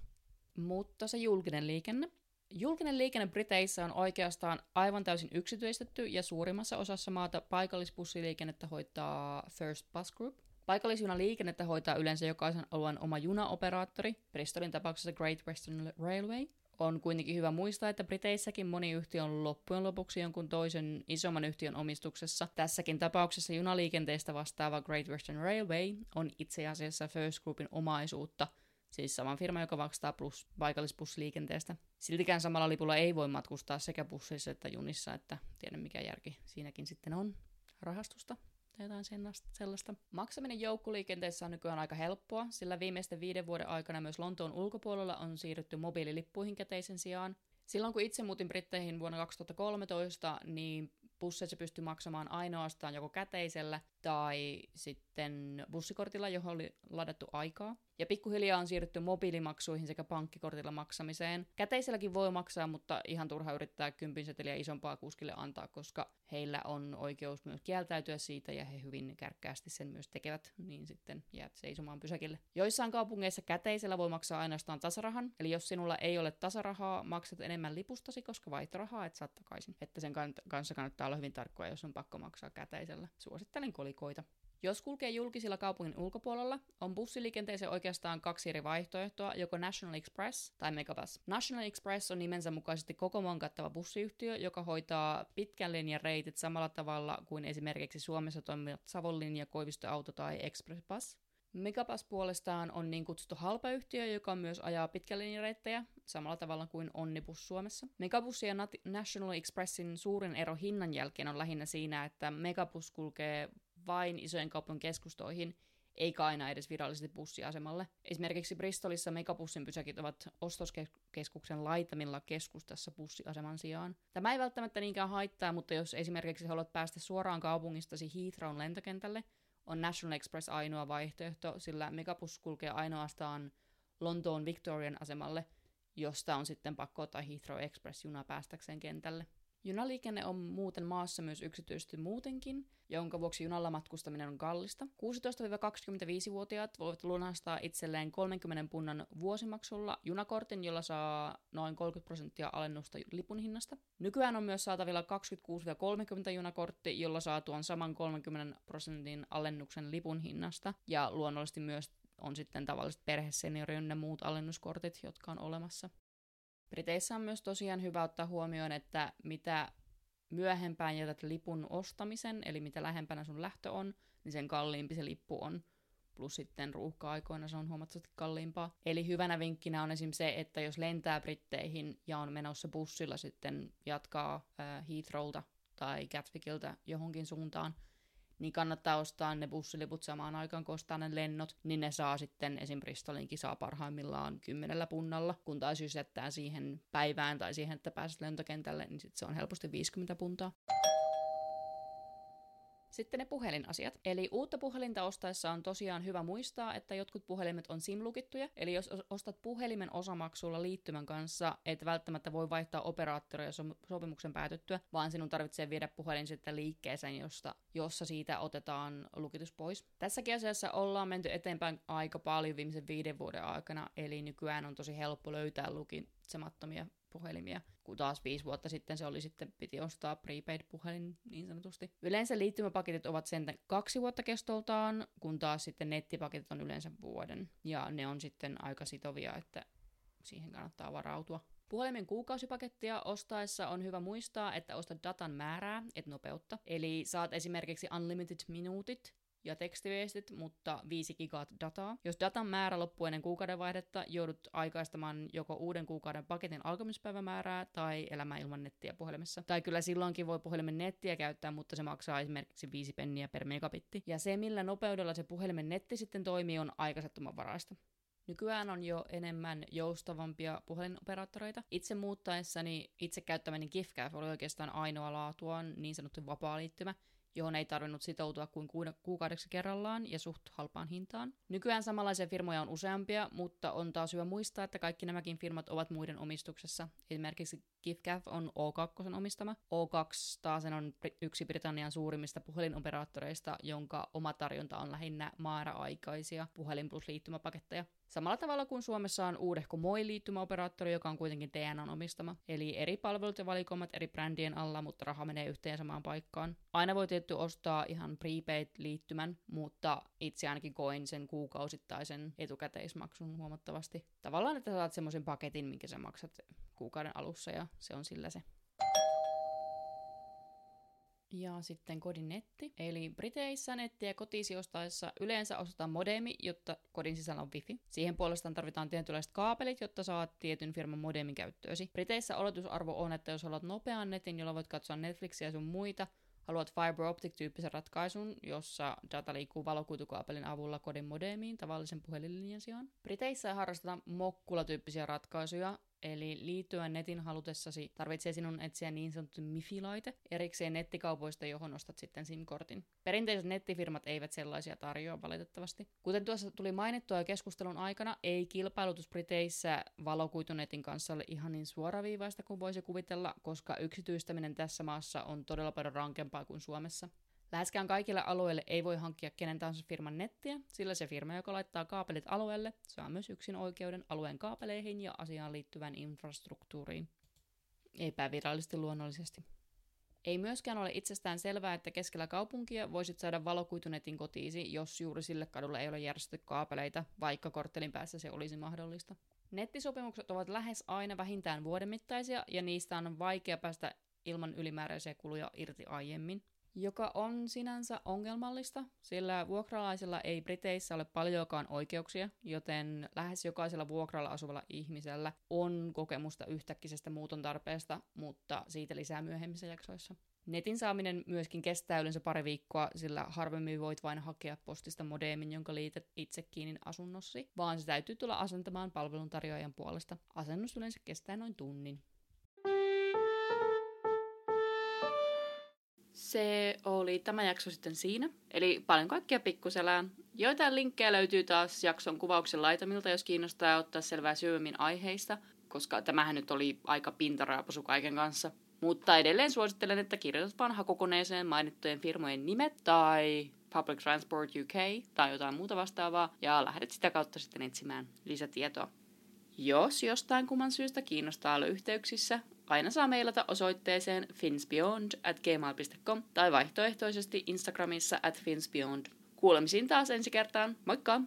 Mutta se julkinen liikenne. Julkinen liikenne Briteissä on oikeastaan aivan täysin yksityistetty ja suurimmassa osassa maata paikallisbussiliikennettä hoitaa First Bus Group. Paikallisjunaliikennettä hoitaa yleensä jokaisen alueen oma junaoperaattori, Bristolin tapauksessa Great Western Railway. On kuitenkin hyvä muistaa, että Briteissäkin moni yhtiö on loppujen lopuksi jonkun toisen isomman yhtiön omistuksessa. Tässäkin tapauksessa junaliikenteestä vastaava Great Western Railway on itse asiassa First Groupin omaisuutta, siis saman firma, joka vastaa plus paikallisbussiliikenteestä. Siltikään samalla lipulla ei voi matkustaa sekä bussissa että junissa, että tiedän mikä järki siinäkin sitten on rahastusta tai jotain sellaista. Maksaminen joukkoliikenteessä on nykyään aika helppoa, sillä viimeisten viiden vuoden aikana myös Lontoon ulkopuolella on siirrytty mobiililippuihin käteisen sijaan. Silloin kun itse muutin Britteihin vuonna 2013, niin busseissa pystyi maksamaan ainoastaan joko käteisellä tai sitten bussikortilla, johon oli ladattu aikaa. Ja pikkuhiljaa on siirrytty mobiilimaksuihin sekä pankkikortilla maksamiseen. Käteiselläkin voi maksaa, mutta ihan turha yrittää kympin seteliä isompaa kuskille antaa, koska heillä on oikeus myös kieltäytyä siitä ja he hyvin kärkkäästi sen myös tekevät, niin sitten jäät seisomaan pysäkille. Joissain kaupungeissa käteisellä voi maksaa ainoastaan tasarahan, eli jos sinulla ei ole tasarahaa, maksat enemmän lipustasi, koska vaihtorahaa et saa takaisin. Että sen kan- kanssa kannattaa olla hyvin tarkkoja, jos on pakko maksaa käteisellä. Suosittelen kolikoita. Jos kulkee julkisilla kaupungin ulkopuolella, on bussiliikenteeseen oikeastaan kaksi eri vaihtoehtoa, joko National Express tai Megabus. National Express on nimensä mukaisesti koko maan kattava bussiyhtiö, joka hoitaa pitkän linjan reitit samalla tavalla kuin esimerkiksi Suomessa toimivat Savonlinja, Koivistoauto tai Express Bus. Megabus puolestaan on niin kutsuttu halpayhtiö, joka myös ajaa pitkälinjareittejä, samalla tavalla kuin Onnibus Suomessa. Megabus ja Nat- National Expressin suurin ero hinnan jälkeen on lähinnä siinä, että Megabus kulkee vain isojen kaupunkien keskustoihin, eikä aina edes virallisesti bussiasemalle. Esimerkiksi Bristolissa megabussin pysäkit ovat ostoskeskuksen laitamilla keskustassa bussiaseman sijaan. Tämä ei välttämättä niinkään haittaa, mutta jos esimerkiksi haluat päästä suoraan kaupungistasi Heathrown lentokentälle, on National Express ainoa vaihtoehto, sillä megabus kulkee ainoastaan Lontoon Victorian asemalle, josta on sitten pakko ottaa Heathrow Express-juna päästäkseen kentälle. Junaliikenne on muuten maassa myös yksityisesti muutenkin, jonka vuoksi junalla matkustaminen on kallista. 16-25-vuotiaat voivat lunastaa itselleen 30 punnan vuosimaksulla junakortin, jolla saa noin 30 prosenttia alennusta lipun hinnasta. Nykyään on myös saatavilla 26-30 junakortti, jolla saa tuon saman 30 prosentin alennuksen lipun hinnasta. Ja luonnollisesti myös on sitten tavalliset perheseniori ja muut alennuskortit, jotka on olemassa. Briteissä on myös tosiaan hyvä ottaa huomioon, että mitä myöhempään jätät lipun ostamisen, eli mitä lähempänä sun lähtö on, niin sen kalliimpi se lippu on. plus sitten ruuhka-aikoina se on huomattavasti kalliimpaa. Eli hyvänä vinkkinä on esim. se, että jos lentää Britteihin ja on menossa bussilla sitten jatkaa äh, Heathrowlta tai Gatwickilta johonkin suuntaan, niin kannattaa ostaa ne bussiliput samaan aikaan, kun ostaa ne lennot, niin ne saa sitten esim. Bristolin kisaa parhaimmillaan kymmenellä punnalla, kun taas jos jättää siihen päivään tai siihen, että pääset lentokentälle, niin sit se on helposti 50 puntaa. Sitten ne puhelinasiat. Eli uutta puhelinta ostaessa on tosiaan hyvä muistaa, että jotkut puhelimet on SIM-lukittuja. Eli jos ostat puhelimen osamaksulla liittymän kanssa, et välttämättä voi vaihtaa operaattoria sopimuksen päätyttyä, vaan sinun tarvitsee viedä puhelin sitten liikkeeseen, josta, jossa siitä otetaan lukitus pois. Tässäkin asiassa ollaan menty eteenpäin aika paljon viimeisen viiden vuoden aikana, eli nykyään on tosi helppo löytää lukitsemattomia puhelimia, kun taas viisi vuotta sitten se oli sitten, piti ostaa prepaid-puhelin niin sanotusti. Yleensä liittymäpaketit ovat sen kaksi vuotta kestoltaan, kun taas sitten nettipaketit on yleensä vuoden. Ja ne on sitten aika sitovia, että siihen kannattaa varautua. Puhelimen kuukausipakettia ostaessa on hyvä muistaa, että ostat datan määrää, et nopeutta. Eli saat esimerkiksi unlimited minuutit, ja tekstiviestit, mutta 5 gigaa dataa. Jos datan määrä loppuu ennen kuukauden vaihdetta, joudut aikaistamaan joko uuden kuukauden paketin alkamispäivämäärää tai elämää ilman nettiä puhelimessa. Tai kyllä silloinkin voi puhelimen nettiä käyttää, mutta se maksaa esimerkiksi 5 penniä per megabitti. Ja se, millä nopeudella se puhelimen netti sitten toimii, on varaista. Nykyään on jo enemmän joustavampia puhelinoperaattoreita. Itse muuttaessani itse käyttämäni GIFCAF oli oikeastaan ainoa laatuaan niin sanottu vapaa liittymä, johon ei tarvinnut sitoutua kuin kuukaudeksi kerrallaan ja suht halpaan hintaan. Nykyään samanlaisia firmoja on useampia, mutta on taas hyvä muistaa, että kaikki nämäkin firmat ovat muiden omistuksessa. Esimerkiksi GiftGaff on O2 omistama. O2 taas on yksi Britannian suurimmista puhelinoperaattoreista, jonka oma tarjonta on lähinnä määräaikaisia puhelin plus liittymäpaketteja. Samalla tavalla kuin Suomessa on uudehko Moi-liittymäoperaattori, joka on kuitenkin DNAn omistama. Eli eri palvelut ja valikoimat eri brändien alla, mutta raha menee yhteen samaan paikkaan. Aina voi tietty ostaa ihan prepaid-liittymän, mutta itse ainakin koin sen kuukausittaisen etukäteismaksun huomattavasti. Tavallaan, että saat semmoisen paketin, minkä sä maksat kuukauden alussa ja se on sillä se. Ja sitten kodin netti. Eli Briteissä nettiä kotisi ostaessa yleensä ostetaan modemi, jotta kodin sisällä on wifi. Siihen puolestaan tarvitaan tietynlaiset kaapelit, jotta saat tietyn firman modemin käyttöösi. Briteissä oletusarvo on, että jos haluat nopean netin, jolla voit katsoa Netflixiä ja sun muita, haluat fiber optic-tyyppisen ratkaisun, jossa data liikkuu valokuitukaapelin avulla kodin modemiin tavallisen puhelinlinjan sijaan. Briteissä harrastetaan mokkula-tyyppisiä ratkaisuja, Eli liittyen netin halutessasi tarvitsee sinun etsiä niin sanottu MIFI-laite erikseen nettikaupoista, johon ostat sitten SIM-kortin. Perinteiset nettifirmat eivät sellaisia tarjoa valitettavasti. Kuten tuossa tuli mainittua keskustelun aikana, ei kilpailutus Briteissä valokuitunetin kanssa ole ihan niin suoraviivaista kuin voisi kuvitella, koska yksityistäminen tässä maassa on todella paljon rankempaa kuin Suomessa. Läheskään kaikille alueille ei voi hankkia kenen tahansa firman nettiä, sillä se firma, joka laittaa kaapelit alueelle, saa myös yksin oikeuden alueen kaapeleihin ja asiaan liittyvään infrastruktuuriin. Epävirallisesti luonnollisesti. Ei myöskään ole itsestään selvää, että keskellä kaupunkia voisit saada valokuitunetin kotiisi, jos juuri sille kadulle ei ole järjestetty kaapeleita, vaikka korttelin päässä se olisi mahdollista. Nettisopimukset ovat lähes aina vähintään vuoden mittaisia, ja niistä on vaikea päästä ilman ylimääräisiä kuluja irti aiemmin joka on sinänsä ongelmallista, sillä vuokralaisilla ei Briteissä ole paljonkaan oikeuksia, joten lähes jokaisella vuokralla asuvalla ihmisellä on kokemusta yhtäkkisestä muuton tarpeesta, mutta siitä lisää myöhemmissä jaksoissa. Netin saaminen myöskin kestää yleensä pari viikkoa, sillä harvemmin voit vain hakea postista modeemin, jonka liität itse kiinni asunnossi, vaan se täytyy tulla asentamaan palveluntarjoajan puolesta. Asennus yleensä kestää noin tunnin. Se oli tämä jakso sitten siinä. Eli paljon kaikkea pikkuselään. Joitain linkkejä löytyy taas jakson kuvauksen laitamilta, jos kiinnostaa ottaa selvää syvemmin aiheista, koska tämähän nyt oli aika pintaraapasu kaiken kanssa. Mutta edelleen suosittelen, että kirjoitat vaan hakukoneeseen mainittujen firmojen nimet tai Public Transport UK tai jotain muuta vastaavaa ja lähdet sitä kautta sitten etsimään lisätietoa. Jos jostain kumman syystä kiinnostaa olla yhteyksissä, aina saa mailata osoitteeseen finsbeyond at gmail.com tai vaihtoehtoisesti Instagramissa at finsbeyond. Kuulemisiin taas ensi kertaan. Moikka!